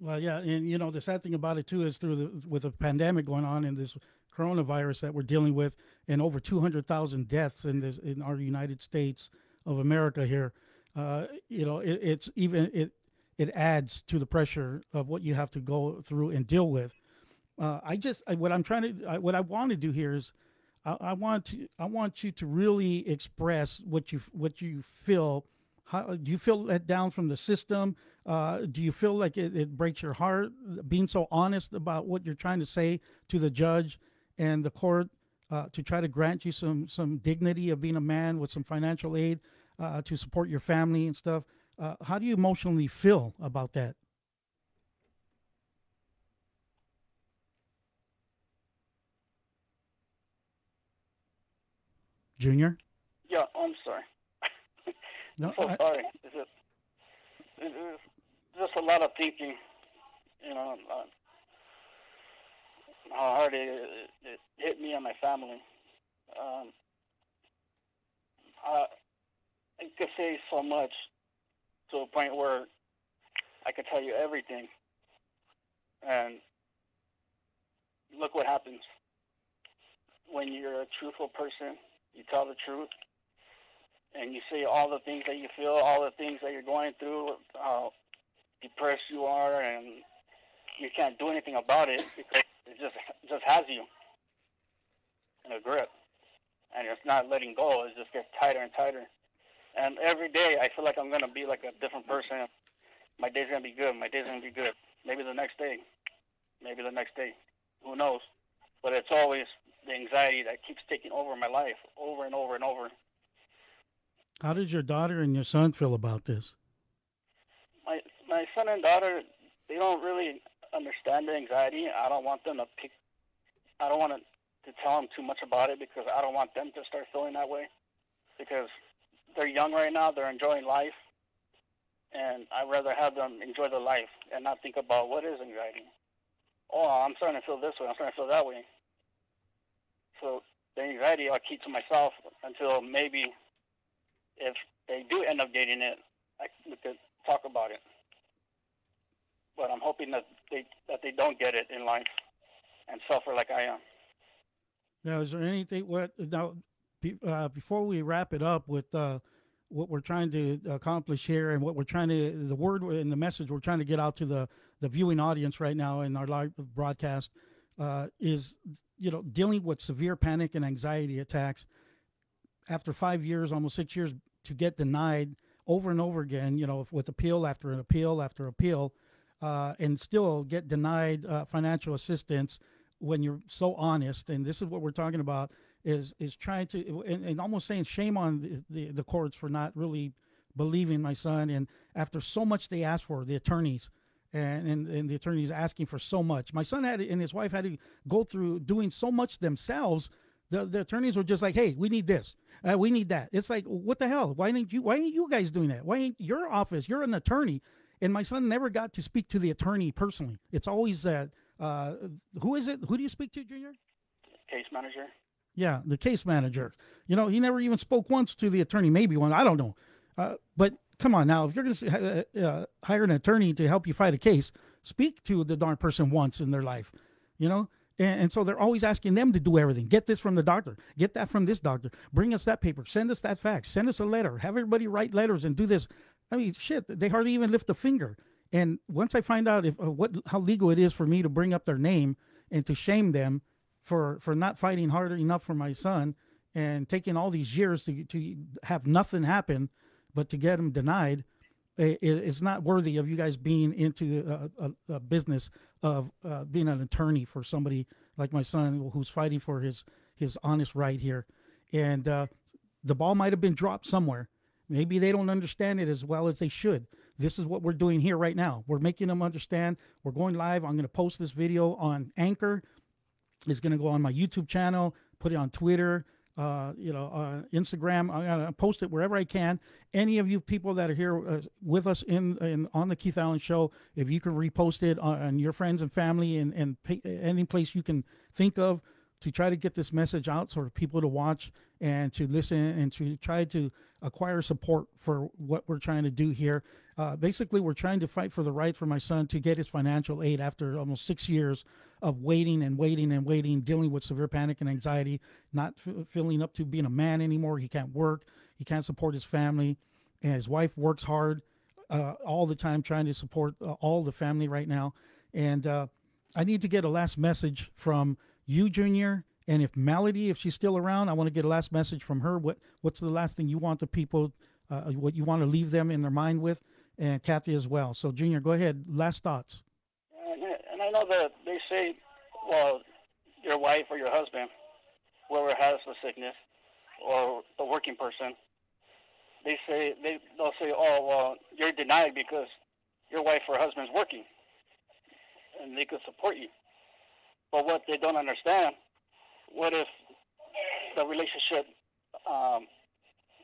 Well, yeah, and you know the sad thing about it too is through the with the pandemic going on and this coronavirus that we're dealing with, and over two hundred thousand deaths in this in our United States of America here. Uh, you know, it, it's even it it adds to the pressure of what you have to go through and deal with. Uh, I just I, what I'm trying to I, what I want to do here is I, I, want to I want you to really express what you what you feel. How do you feel let down from the system? Uh, do you feel like it, it breaks your heart being so honest about what you're trying to say to the judge and the court uh, to try to grant you some some dignity of being a man with some financial aid uh, to support your family and stuff? Uh, how do you emotionally feel about that? Junior? Yeah, I'm sorry. no, I'm so I, sorry. It's just, it's just a lot of thinking, you know, uh, how hard it, it, it, hit me and my family. Um, I, I could say so much to a point where I could tell you everything. And look what happens when you're a truthful person you tell the truth, and you say all the things that you feel, all the things that you're going through, how depressed you are, and you can't do anything about it because it just it just has you in a grip, and it's not letting go. It just gets tighter and tighter. And every day, I feel like I'm gonna be like a different person. My day's gonna be good. My day's gonna be good. Maybe the next day. Maybe the next day. Who knows? But it's always the anxiety that keeps taking over my life over and over and over. How did your daughter and your son feel about this? My my son and daughter, they don't really understand the anxiety. I don't want them to pick. I don't want to, to tell them too much about it because I don't want them to start feeling that way. Because they're young right now, they're enjoying life, and I'd rather have them enjoy the life and not think about what is anxiety. Oh, I'm starting to feel this way. I'm starting to feel that way. So the anxiety I'll keep to myself until maybe if they do end up getting it, I, we could talk about it. But I'm hoping that they that they don't get it in life and suffer like I am. Now, is there anything what now uh, before we wrap it up with uh, what we're trying to accomplish here and what we're trying to the word and the message we're trying to get out to the the viewing audience right now in our live broadcast uh, is you know, dealing with severe panic and anxiety attacks after five years, almost six years, to get denied over and over again, you know, with appeal after an appeal after appeal, uh, and still get denied uh, financial assistance when you're so honest. And this is what we're talking about is is trying to and, and almost saying shame on the, the, the courts for not really believing my son. And after so much they asked for, the attorneys and, and, and the attorney is asking for so much. My son had and his wife had to go through doing so much themselves. The, the attorneys were just like, "Hey, we need this, uh, we need that." It's like, what the hell? Why ain't you? Why ain't you guys doing that? Why ain't your office? You're an attorney, and my son never got to speak to the attorney personally. It's always that. Uh, who is it? Who do you speak to, Junior? Case manager. Yeah, the case manager. You know, he never even spoke once to the attorney. Maybe one. I don't know. Uh, but come on now, if you're going to uh, uh, hire an attorney to help you fight a case, speak to the darn person once in their life, you know? And, and, so they're always asking them to do everything. Get this from the doctor. Get that from this doctor. Bring us that paper. Send us that fax. Send us a letter. Have everybody write letters and do this. I mean, shit, they hardly even lift a finger. And once I find out if uh, what how legal it is for me to bring up their name and to shame them for for not fighting hard enough for my son and taking all these years to to have nothing happen but to get them denied, it, it's not worthy of you guys being into a, a, a business of uh, being an attorney for somebody like my son who's fighting for his his honest right here. And uh, the ball might have been dropped somewhere. Maybe they don't understand it as well as they should. This is what we're doing here right now. We're making them understand. We're going live. I'm going to post this video on Anchor. It's going to go on my YouTube channel, put it on Twitter, uh, you know, uh, Instagram. I'm gonna post it wherever I can. Any of you people that are here uh, with us in, in on the Keith Allen Show, if you can repost it on, on your friends and family and and pay, any place you can think of to try to get this message out so for people to watch and to listen and to try to acquire support for what we're trying to do here. Uh, basically, we're trying to fight for the right for my son to get his financial aid after almost six years of waiting and waiting and waiting, dealing with severe panic and anxiety, not f- feeling up to being a man anymore. He can't work, he can't support his family, and his wife works hard uh, all the time trying to support uh, all the family right now. And uh, I need to get a last message from you, Junior, and if Melody, if she's still around, I want to get a last message from her. What What's the last thing you want the people, uh, what you want to leave them in their mind with, and Kathy as well. So, Junior, go ahead. Last thoughts. And know that they say, well, your wife or your husband, whoever has the sickness, or the working person, they say they they'll say, oh well, you're denied because your wife or husband's working, and they could support you. But what they don't understand, what if the relationship um,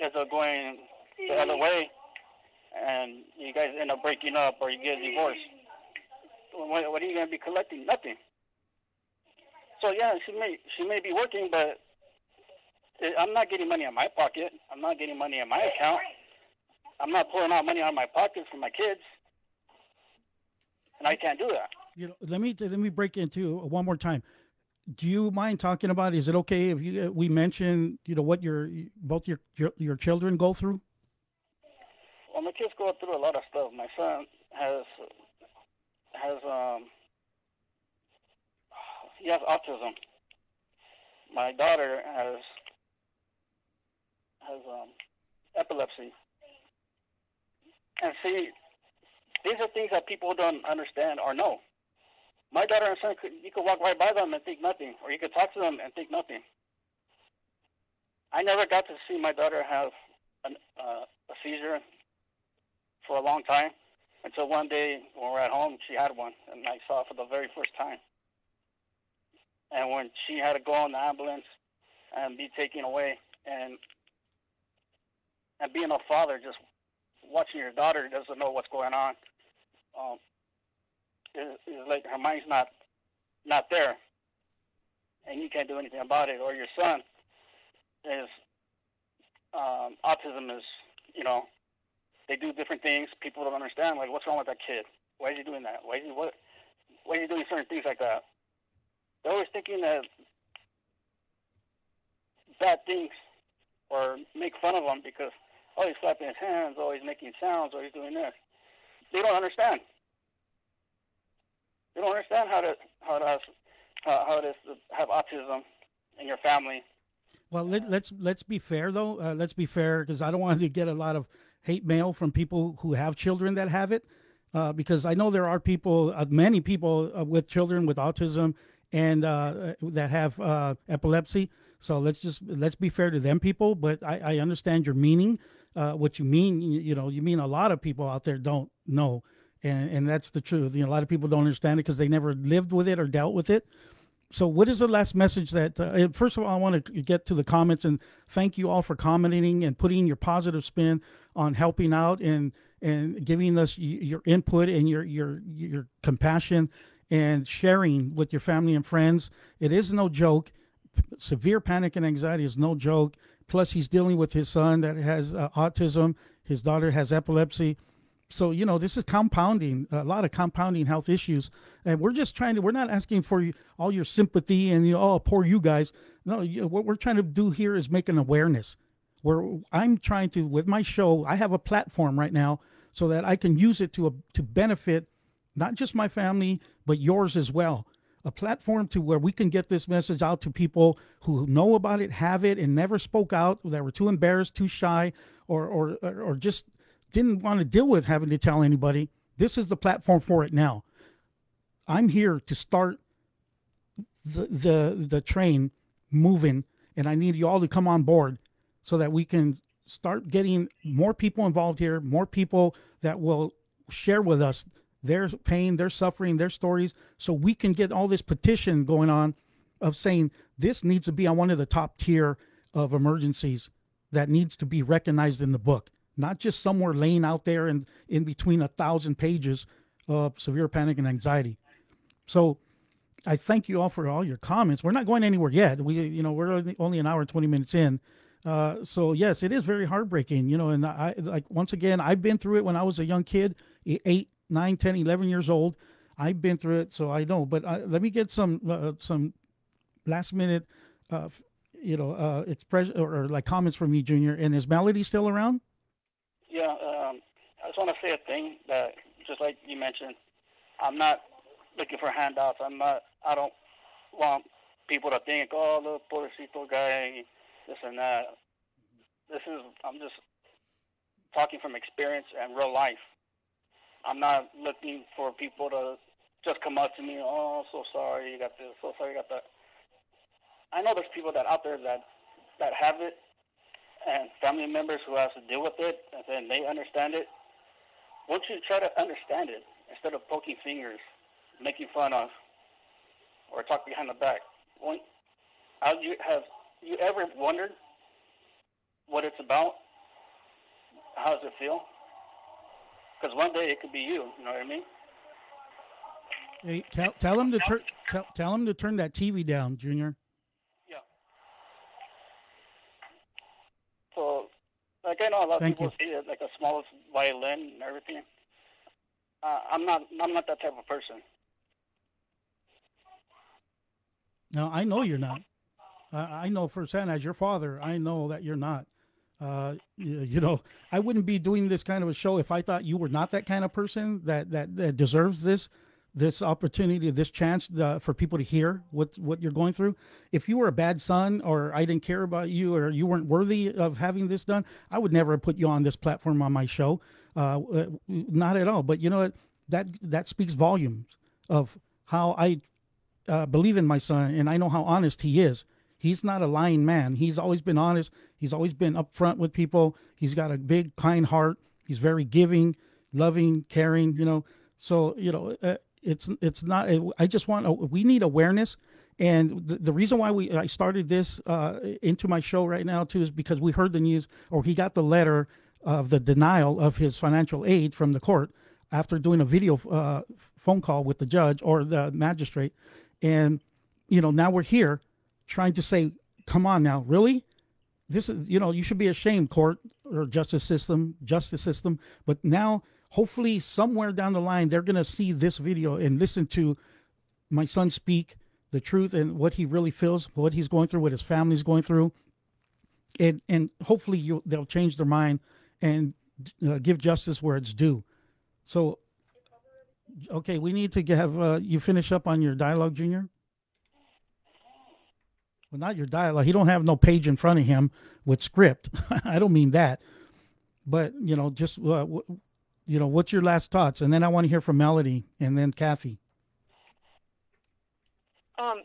is going the other way, and you guys end up breaking up or you get divorced? What, what are you going to be collecting? Nothing. So yeah, she may she may be working, but I'm not getting money in my pocket. I'm not getting money in my account. I'm not pulling out money out of my pocket for my kids, and I can't do that. You know, let me let me break into one more time. Do you mind talking about? Is it okay if you we mention you know what your both your your, your children go through? Well, my kids go through a lot of stuff. My son has has um he has autism. My daughter has has um, epilepsy. And see, these are things that people don't understand or know. My daughter and son, could, you could walk right by them and think nothing, or you could talk to them and think nothing. I never got to see my daughter have an, uh, a seizure for a long time until one day when we were at home, she had one, and I saw it for the very first time. And when she had to go on the ambulance and be taken away, and and being a father, just watching your daughter doesn't know what's going on, um, is, is like her mind's not not there, and you can't do anything about it. Or your son is um, autism is you know they do different things. People don't understand like what's wrong with that kid. Why is he doing that? Why is he what? Why is he doing certain things like that? They're always thinking that bad things or make fun of him because oh he's clapping his hands, oh he's making sounds, or he's doing this. They don't understand. They don't understand how to how to have, how, how to have autism in your family. Well, let, us let's, let's be fair though. Uh, let's be fair because I don't want to get a lot of hate mail from people who have children that have it. Uh, because I know there are people, uh, many people uh, with children with autism and uh, that have uh, epilepsy. So let's just let's be fair to them people. But I, I understand your meaning, what you mean. You, you, know, you mean a lot of people out there don't know, and and that's the truth. You know, a lot of people don't understand it because they never lived with it or dealt with it. So, what is the last message that? Uh, first of all, I want to get to the comments and thank you all for commenting and putting your positive spin on helping out and and giving us your input and your your your compassion and sharing with your family and friends. It is no joke. Severe panic and anxiety is no joke. Plus, he's dealing with his son that has uh, autism. His daughter has epilepsy. So, you know, this is compounding, a lot of compounding health issues. And we're just trying to, we're not asking for all your sympathy and, you know, oh, poor you guys. No, you, what we're trying to do here is make an awareness. Where I'm trying to, with my show, I have a platform right now so that I can use it to, uh, to benefit not just my family, but yours as well. A platform to where we can get this message out to people who know about it, have it, and never spoke out, that were too embarrassed, too shy, or or or just didn't want to deal with having to tell anybody. This is the platform for it now. I'm here to start the the the train moving, and I need you all to come on board so that we can start getting more people involved here, more people that will share with us their pain, their suffering, their stories, so we can get all this petition going on of saying this needs to be on one of the top tier of emergencies that needs to be recognized in the book, not just somewhere laying out there and in between a thousand pages of severe panic and anxiety. So I thank you all for all your comments. We're not going anywhere yet. We, you know, we're only an hour and 20 minutes in. Uh, so yes, it is very heartbreaking, you know, and I like, once again, I've been through it when I was a young kid, eight, nine, 10, 11 years old. I've been through it, so I know, but uh, let me get some, uh, some last minute, uh, you know, uh, express or, or, like comments from you, Junior. And is Melody still around? Yeah, um, I just want to say a thing that, just like you mentioned, I'm not looking for handouts. I'm not. I don't want people to think, oh, the pobrecito guy, this and that. This is. I'm just talking from experience and real life. I'm not looking for people to just come up to me. Oh, so sorry you got this. So sorry you got that. I know there's people that out there that that have it, and family members who have to deal with it, and then they understand it. Once you try to understand it, instead of poking fingers, making fun of, or talk behind the back, when, have you have you ever wondered what it's about? How does it feel? Because one day it could be you. You know what I mean? Hey, tell, tell him to turn tell, tell him to turn that TV down, Junior. Yeah. So, like I know a lot Thank of people you. see it like a small violin and everything. Uh, I'm not. I'm not that type of person. No, I know you're not. I know firsthand as your father. I know that you're not. Uh, you, you, know, I wouldn't be doing this kind of a show if I thought you were not that kind of person that that, that deserves this this opportunity, this chance uh, for people to hear what what you're going through. If you were a bad son, or I didn't care about you, or you weren't worthy of having this done, I would never put you on this platform on my show. Uh, uh, not at all. But you know what? That that speaks volumes of how I uh, believe in my son, and I know how honest he is. He's not a lying man. He's always been honest. He's always been upfront with people. He's got a big, kind heart. He's very giving, loving, caring. You know, so you know uh, it's it's not. I just want. We need awareness, and the, the reason why we I started this uh, into my show right now too is because we heard the news, or he got the letter of the denial of his financial aid from the court after doing a video uh, phone call with the judge or the magistrate, and you know now we're here trying to say, come on now, really? This is you know you should be ashamed, court or justice system, justice system, but now hopefully somewhere down the line they're going to see this video and listen to my son speak the truth and what he really feels what he's going through what his family's going through. And and hopefully you they'll change their mind and uh, give justice where it's due. So okay we need to have uh, you finish up on your dialogue junior well not your dialogue he don't have no page in front of him with script i don't mean that but you know just uh, you know, what's your last thoughts? And then I want to hear from Melody and then Kathy. Um,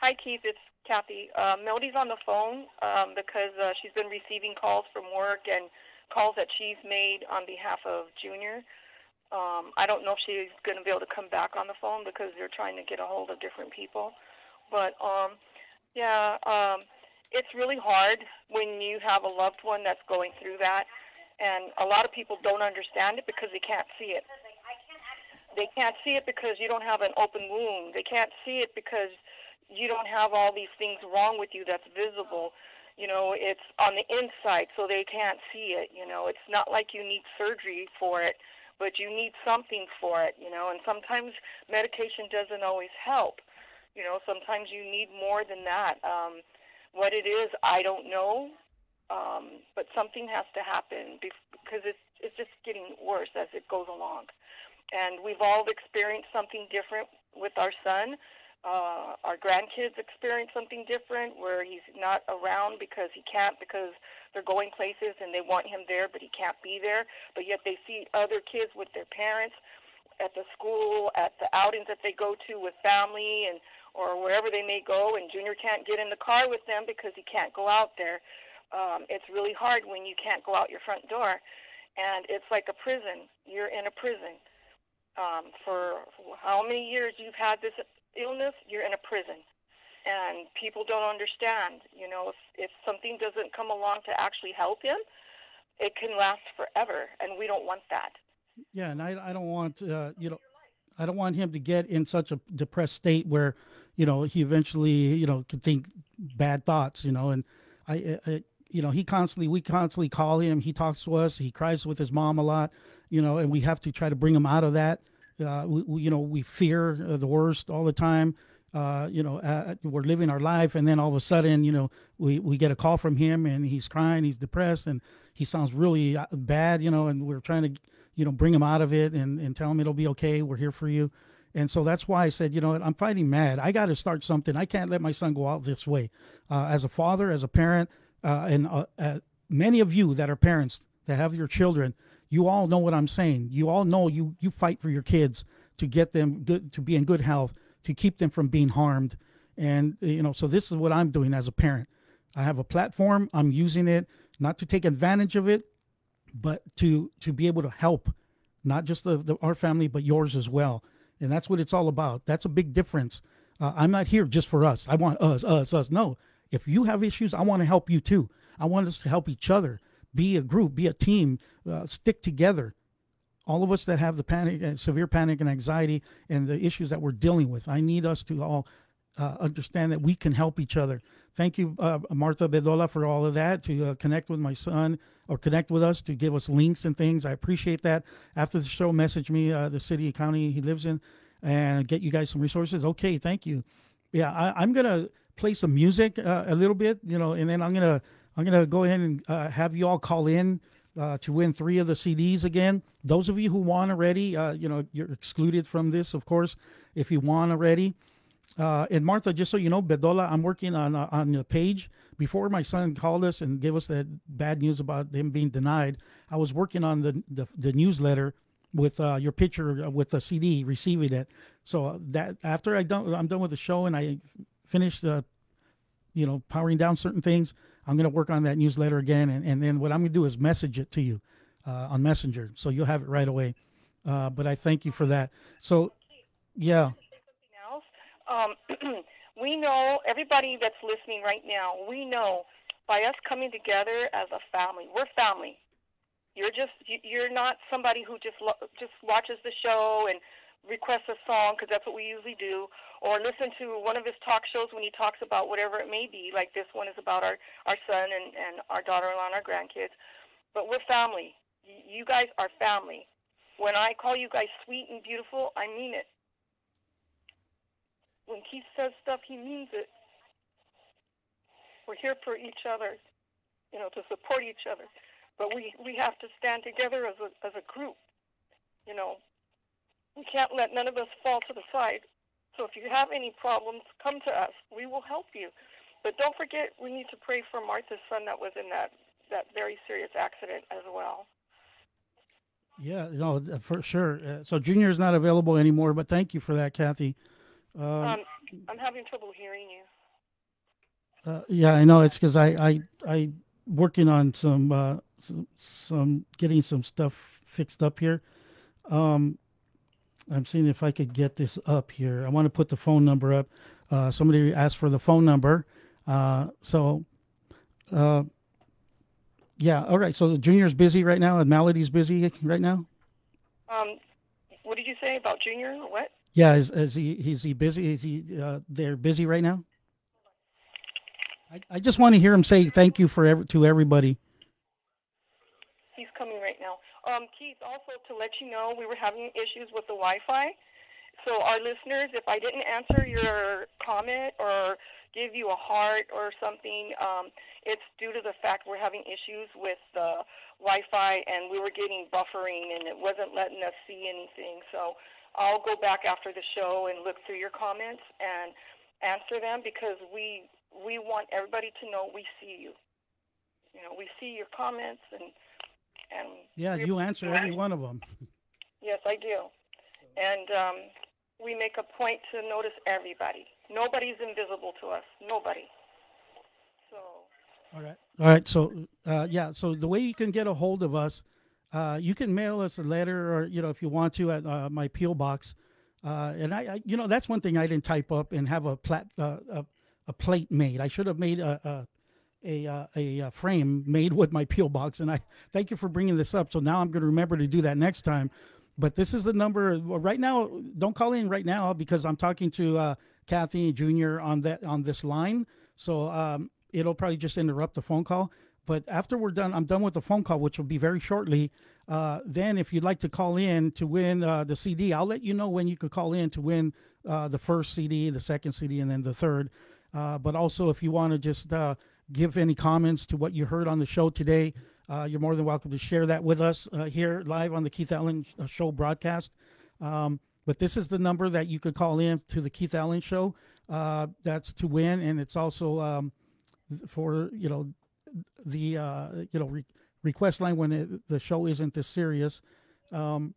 hi, Keith. It's Kathy. Uh, Melody's on the phone um, because uh, she's been receiving calls from work and calls that she's made on behalf of Junior. Um, I don't know if she's going to be able to come back on the phone because they're trying to get a hold of different people. But um, yeah, um, it's really hard when you have a loved one that's going through that and a lot of people don't understand it because they can't see it. They can't see it because you don't have an open wound. They can't see it because you don't have all these things wrong with you that's visible. You know, it's on the inside, so they can't see it. You know, it's not like you need surgery for it, but you need something for it. You know, and sometimes medication doesn't always help. You know, sometimes you need more than that. Um, what it is, I don't know um, but something has to happen because it's it's just getting worse as it goes along, and we've all experienced something different with our son. Uh, our grandkids experience something different where he's not around because he can't because they're going places and they want him there but he can't be there but yet they see other kids with their parents at the school at the outings that they go to with family and or wherever they may go and junior can't get in the car with them because he can't go out there um, it's really hard when you can't go out your front door, and it's like a prison. You're in a prison. Um, for how many years you've had this illness, you're in a prison, and people don't understand. You know, if if something doesn't come along to actually help him, it can last forever, and we don't want that. Yeah, and I, I don't want uh, you know, I don't want him to get in such a depressed state where, you know, he eventually you know could think bad thoughts. You know, and I, I you know he constantly we constantly call him. He talks to us. He cries with his mom a lot. You know, and we have to try to bring him out of that. Uh, we, we, you know, we fear uh, the worst all the time. Uh, you know, uh, we're living our life, and then all of a sudden, you know, we, we get a call from him, and he's crying, he's depressed, and he sounds really uh, bad, you know, and we're trying to, you know, bring him out of it and, and tell him it'll be okay. We're here for you. And so that's why I said, you know, I'm fighting mad. I got to start something. I can't let my son go out this way. Uh, as a father, as a parent, uh, and uh, uh, many of you that are parents that have your children, you all know what I'm saying. You all know you you fight for your kids to get them good to be in good health, to keep them from being harmed. And you know, so this is what I'm doing as a parent. I have a platform. I'm using it not to take advantage of it, but to to be able to help, not just the, the our family, but yours as well. And that's what it's all about. That's a big difference. Uh, I'm not here just for us. I want us, us, us. No, if you have issues, I want to help you too. I want us to help each other. Be a group. Be a team. Uh, stick together. All of us that have the panic, and severe panic and anxiety, and the issues that we're dealing with. I need us to all uh, understand that we can help each other. Thank you, uh, Martha Bedolla, for all of that to uh, connect with my son or connect with us to give us links and things. I appreciate that. After the show, message me uh, the city, county he lives in, and get you guys some resources. Okay, thank you. Yeah, I, am gonna play some music uh, a little bit, you know, and then I'm gonna I'm gonna go ahead and uh, have you all call in. to win three of the CDs again. Those of you who won already, you know, you're excluded from this, of course. If you won already, uh, and Martha, just so you know, Bedolla, I'm working on uh, on the page. Before my son called us and gave us that bad news about him being denied, I was working on the the, the newsletter with uh, your picture uh, with the CD, receiving it. So uh, that after I done, I'm done with the show and I finished, the, you know, powering down certain things. I'm to work on that newsletter again, and, and then what I'm to do is message it to you uh, on Messenger, so you'll have it right away. Uh, but I thank you for that. So, yeah. Um, we know, everybody that's listening right now, we know by us coming together as a family, we're family. You're just, you're not somebody who just just watches the show and requests a song because that's what we usually do, or listen to one of his talk shows when he talks about whatever it may be. Like this one is about our our son and and our daughter-in-law and our grandkids. But we're family. You guys are family. When I call you guys sweet and beautiful, I mean it when Keith says stuff, he means it. We're here for each other, you know, to support each other. But we, we have to stand together as a, as a group. You know, we can't let none of us fall to the side. So if you have any problems, come to us. We will help you. But don't forget, we need to pray for Martha's son that was in that, that very serious accident as well. Yeah, no, for sure. Uh, so Junior is not available anymore, but thank you for that, Kathy. Um, um, I'm having trouble hearing you. Uh, yeah, I know. It's because I I I working on some uh some, some getting some stuff fixed up here. Um, I'm seeing if I could get this up here. I want to put the phone number up. Uh, somebody asked for the phone number. Uh, so, uh, yeah. All right. So the junior's busy right now, and Melody's busy right now. Um, what did you say about junior? What? Yeah, is, is he is he busy? Is he uh, they're busy right now? I, I just want to hear him say thank you for every, to everybody. He's coming right now. Um, Keith, also to let you know, we were having issues with the Wi-Fi. So our listeners, if I didn't answer your comment or give you a heart or something, um, it's due to the fact we're having issues with the Wi-Fi and we were getting buffering and it wasn't letting us see anything. So I'll go back after the show and look through your comments and answer them because we we want everybody to know we see you. You know, we see your comments and and yeah, you answer every one of them. Yes, I do, and um, we make a point to notice everybody. Nobody's invisible to us. Nobody. So. All right. All right. So, uh, yeah. So the way you can get a hold of us uh, you can mail us a letter, or you know, if you want to, at uh, my PO box. Uh, and I, I, you know, that's one thing I didn't type up and have a plat, uh, a, a plate made. I should have made a a a, uh, a, uh, frame made with my peel box, and I thank you for bringing this up. So now I'm going to remember to do that next time. But this is the number right now. Don't call in right now because I'm talking to Kathy Jr. on that on this line. So um, it'll probably just interrupt the phone call. But after we're done, I'm done with the phone call, which will be very shortly. Uh, then, if you'd like to call in to win uh, the CD, I'll let you know when you could call in to win uh, the first CD, the second CD, and then the third. Uh, but also, if you want to just uh, give any comments to what you heard on the show today, uh, you're more than welcome to share that with us here live on the Keith Allen Show broadcast. Um, but this is the number that you could call in to the Keith Allen Show. that's to win, and it's also um, for you know the uh, you know re- request line when it, the show isn't this serious. Um,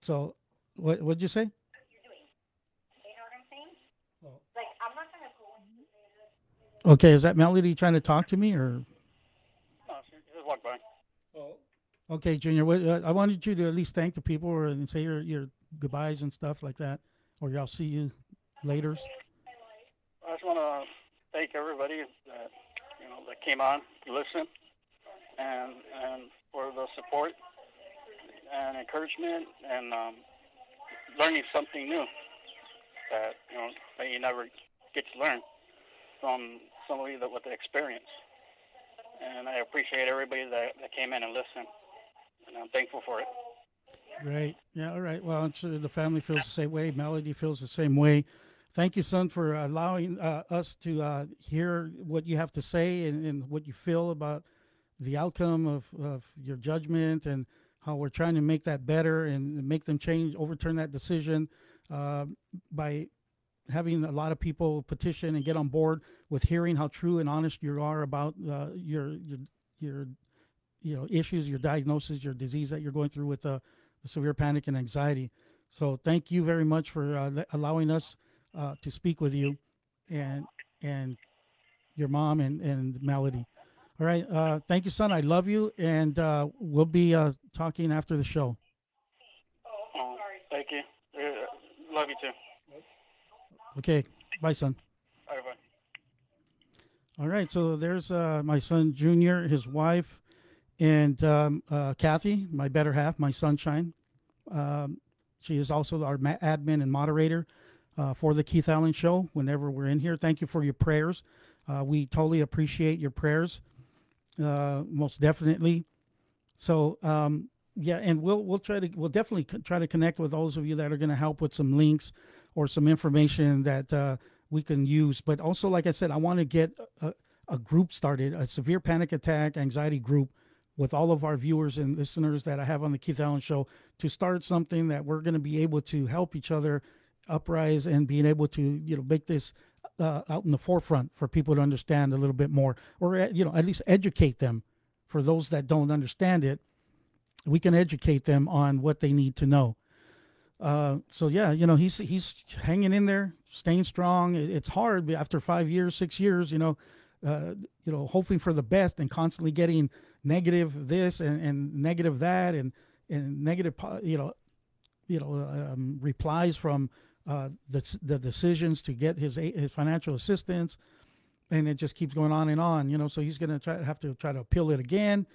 so what what'd you say? Okay, is that Melody trying to talk to me or? No, she just walked by. Oh. Okay, Junior. What, uh, I wanted you to at least thank the people or and say your your goodbyes and stuff like that, or I'll see you later. I just want to thank everybody that you know that came on to listen, and and for the support and encouragement and um, learning something new that you know that you never get to learn from somebody that with the experience. And I appreciate everybody that, that came in and listened, and I'm thankful for it. Great. Yeah. All right. Well, the family feels the same way. Melody feels the same way thank you, son, for allowing uh, us to uh, hear what you have to say and, and, what you feel about the outcome of, of your judgment and how we're trying to make that better and make them change, overturn that decision uh, by having a lot of people petition and get on board with hearing how true and honest you are about uh, your your your you know issues, your diagnosis, your disease that you're going through with uh, severe panic and anxiety. So thank you very much for uh, allowing us uh, to speak with you and and your mom and, and Melody. All right. Uh, thank you, son. I love you, and uh, we'll be uh, talking after the show. Oh, thank you. Uh, love you too. Okay. Bye, son. Bye, bye. All right. So there's uh, my son Junior, his wife, and um, uh, Kathy, my better half, my sunshine. Um, she is also our ma- admin and moderator uh, for the Keith Allen Show whenever we're in here. Thank you for your prayers. Uh, we totally appreciate your prayers, uh, most definitely. So um, yeah, and we'll we'll try to we'll definitely try to connect with those of you that are going to help with some links or some information that uh, we can use. But also, like I said, I want to get a, a group started, a severe panic attack anxiety group with all of our viewers and listeners that I have on the Keith Allen Show to start something that we're going to be able to help each other uprise and being able to you know make this uh, out in the forefront for people to understand a little bit more, or uh, you know at least educate them. For those that don't understand it, we can educate them on what they need to know. Uh, so yeah, you know he's he's hanging in there, staying strong. It's hard after five years, six years. You know, uh, you know, hoping for the best and constantly getting negative this and, and negative that and and negative, you know, you know, um, replies from uh, the, the decisions to get his his financial assistance, and it just keeps going on and on. You know, so he's to try have to try to appeal it again.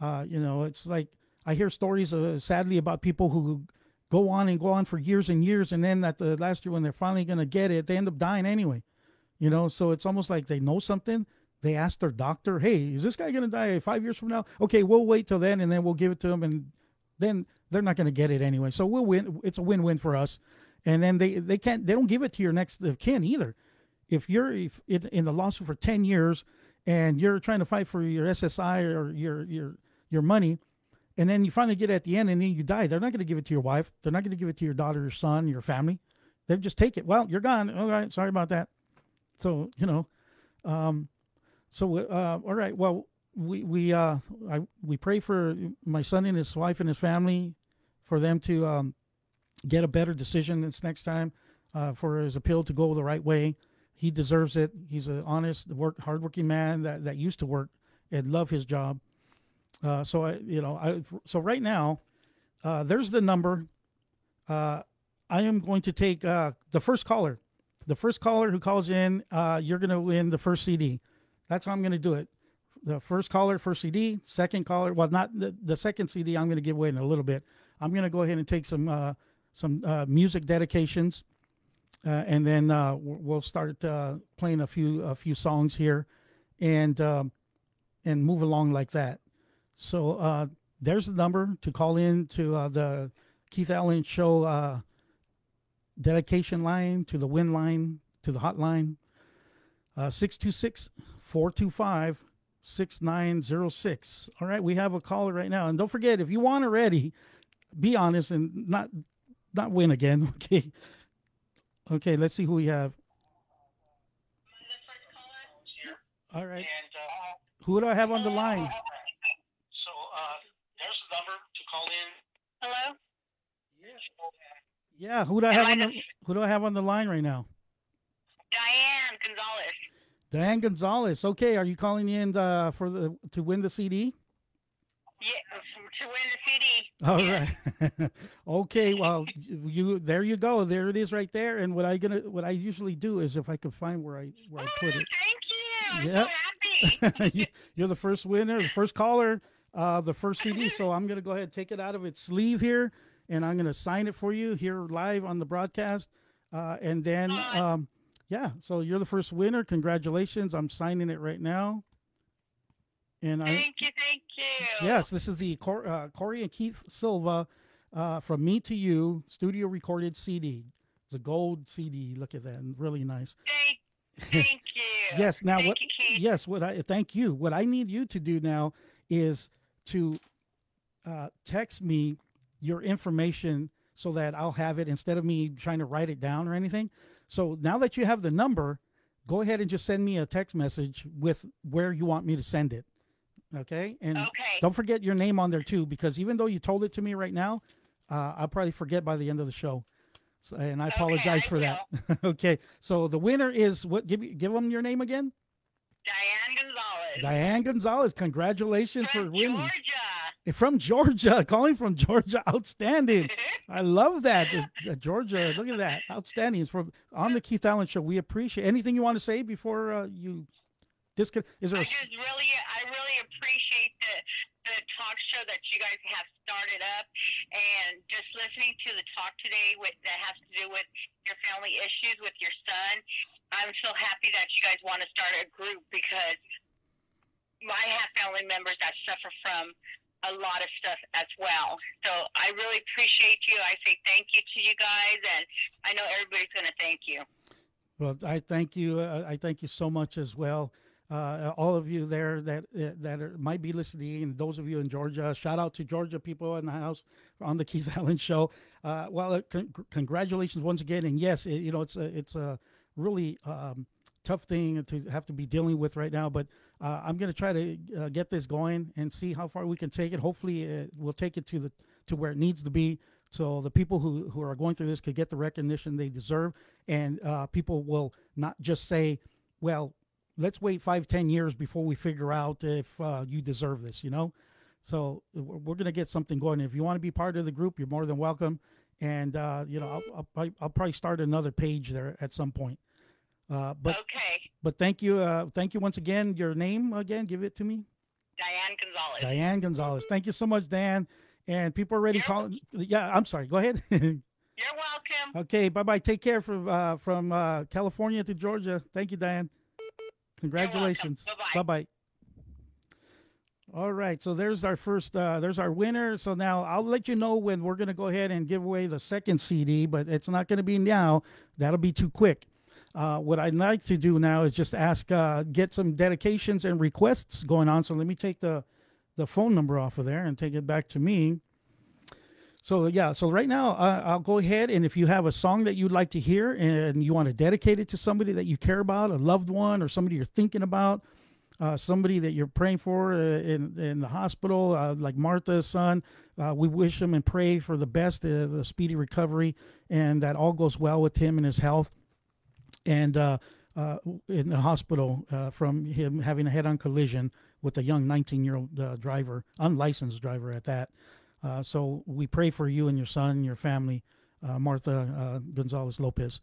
Uh, you know, it's like I hear stories, uh, sadly, about people who go on and go on for years and years, and then at the last year when they're finally to get it, they end up dying anyway. You know, so it's almost like they know something. They ask their doctor, "Hey, is this guy to die five years from now?" Okay, we'll wait till then, and then we'll give it to him, and then they're not going to get it anyway. So we'll win. It's a win-win for us and then they they can't they don't give it to your next of kin either. If you're if in, in the lawsuit for ten years and you're trying to fight for your SSI or your your your money, and then you finally get it at the end and then you die, they're not going to give it to your wife. They're not going to give it to your daughter, your son, your family. They just take it. Well, you're gone. All right, sorry about that. So you know, um, so uh, all right. Well, we we uh I we pray for my son and his wife and his family, for them to um get a better decision this next time uh, for his appeal to go the right way. He deserves it. He's an honest, work, hardworking man that, that used to work and love his job. Uh, so I, you know, I so right now, uh, there's the number. Uh, I am going to take uh, the first caller. the first caller who calls in, uh, you're going to win the first CD. That's how I'm going to do it. The first caller, first CD. Second caller, well, not the, the second CD. I'm going to give away in a little bit. I'm going to go ahead and take some some uh, music dedications, uh, and then uh, we'll start uh, playing a few a few songs here, and um, and move along like that. So there's the number to call in to the Keith Allen Show dedication line, to the win line, to the hotline. Uh, 626 425 6906. All right, we have a caller right now. And don't forget, if you won already, be honest and not not win again. Okay. Okay, let's see who we have. All right. And uh, Who do I have on the line? so uh, there's the number to call in. Hello? Yeah, who do I have on the who do I have on the line right now? Diane Gonzalez. Diane Gonzalez. Okay, are you calling in uh, for the to win the CD? Yeah, to win the CD. All right. okay. Well, you there you go. There it is right there. And what I gonna what I usually do is if I can find where I where I put it. Thank you. Yep. so You're the first winner, the first caller, uh, the first CD. So I'm gonna go ahead and take it out of its sleeve here, and I'm gonna sign it for you here live on the broadcast. Uh, and then, um, yeah. So you're the first winner. Congratulations! I'm signing it right now. And I thank you, thank you. yes, this is the Cor- uh, Corey and Keith Silva uh, from Me to You studio recorded CD. It's a gold CD. Look at that, really nice. Thank, thank you. Yes. Now thank what? You. Yes. What I thank you. What I need you to do now is to uh, text me your information so that I'll have it instead of me trying to write it down or anything. So now that you have the number, go ahead and just send me a text message with where you want me to send it. Okay. And Okay. don't forget your name on there too, because even though you told it to me right now, uh, I'll probably forget by the end of the show. So, and I Okay, apologize I for that. okay. So the winner is what? Give give them your name again. Diane Gonzalez. Diane Gonzalez, congratulations for From winning. Georgia. From Georgia, calling from Georgia, outstanding. I love that. Georgia, look at that, outstanding. It's from on the Keith Allen Show. We appreciate anything you want to say before uh, you disconnect. Is there? I A, just really, I really appreciate the the talk show that you guys have started up, and just listening to the talk today with, that has to do with your family issues with your son. I'm so happy that you guys want to start a group because I have family members that suffer from a lot of stuff as well. So I really appreciate you. I say thank you to you guys, and I know everybody's going to thank you. well, I thank you. Uh, I thank you so much as well. Uh, all of you there that uh, that are, might be listening, and those of you in Georgia, shout out to Georgia people in the house on the Keith Allen Show. Uh, well, uh, con- congratulations once again, and yes, it, you know it's a it's a really um, tough thing to have to be dealing with right now. But uh, I'm going to try to uh, get this going and see how far we can take it. Hopefully, uh, we'll take it to the to where it needs to be, so the people who who are going through this could get the recognition they deserve, and people will not just say, "Well, let's wait five, ten years before we figure out if uh, you deserve this." You know. So we're, going to get something going. If you want to be part of the group, you're more than welcome. And uh, you know, I'll, I'll, probably- I'll probably start another page there at some point. Uh, but okay, but thank you, uh, thank you once again. Your name again? Give it to me. Diane Gonzalez. Diane Gonzalez. Thank you so much, Dan. And people are already You're calling. Yeah, I'm sorry. Go ahead. You're welcome. okay. Bye bye. Take care from uh, from uh, California to Georgia. Thank you, Diane. Congratulations. Bye-bye. Bye bye. All right, so there's our first, uh, there's our winner. So now I'll let you know when we're going to go ahead and give away the second CD, but it's not going to be now. That'll be too quick. Uh, what I'd like to do now is just ask, uh, get some dedications and requests going on. So let me take the, the phone number off of there and take it back to me. So yeah, so right now uh, I'll go ahead and if you have a song that you'd like to hear and you want to dedicate it to somebody that you care about, a loved one or somebody you're thinking about, uh, somebody that you're praying for uh, in in the hospital, uh, like Martha's son, uh, we wish him and pray for the best, uh, the speedy recovery, and that all goes well with him and his health. And in the hospital from him having a head-on collision with a young 19-year-old uh, driver, unlicensed driver at that. Uh, so we pray for you and your son, your family, uh, Martha uh, Gonzalez Lopez.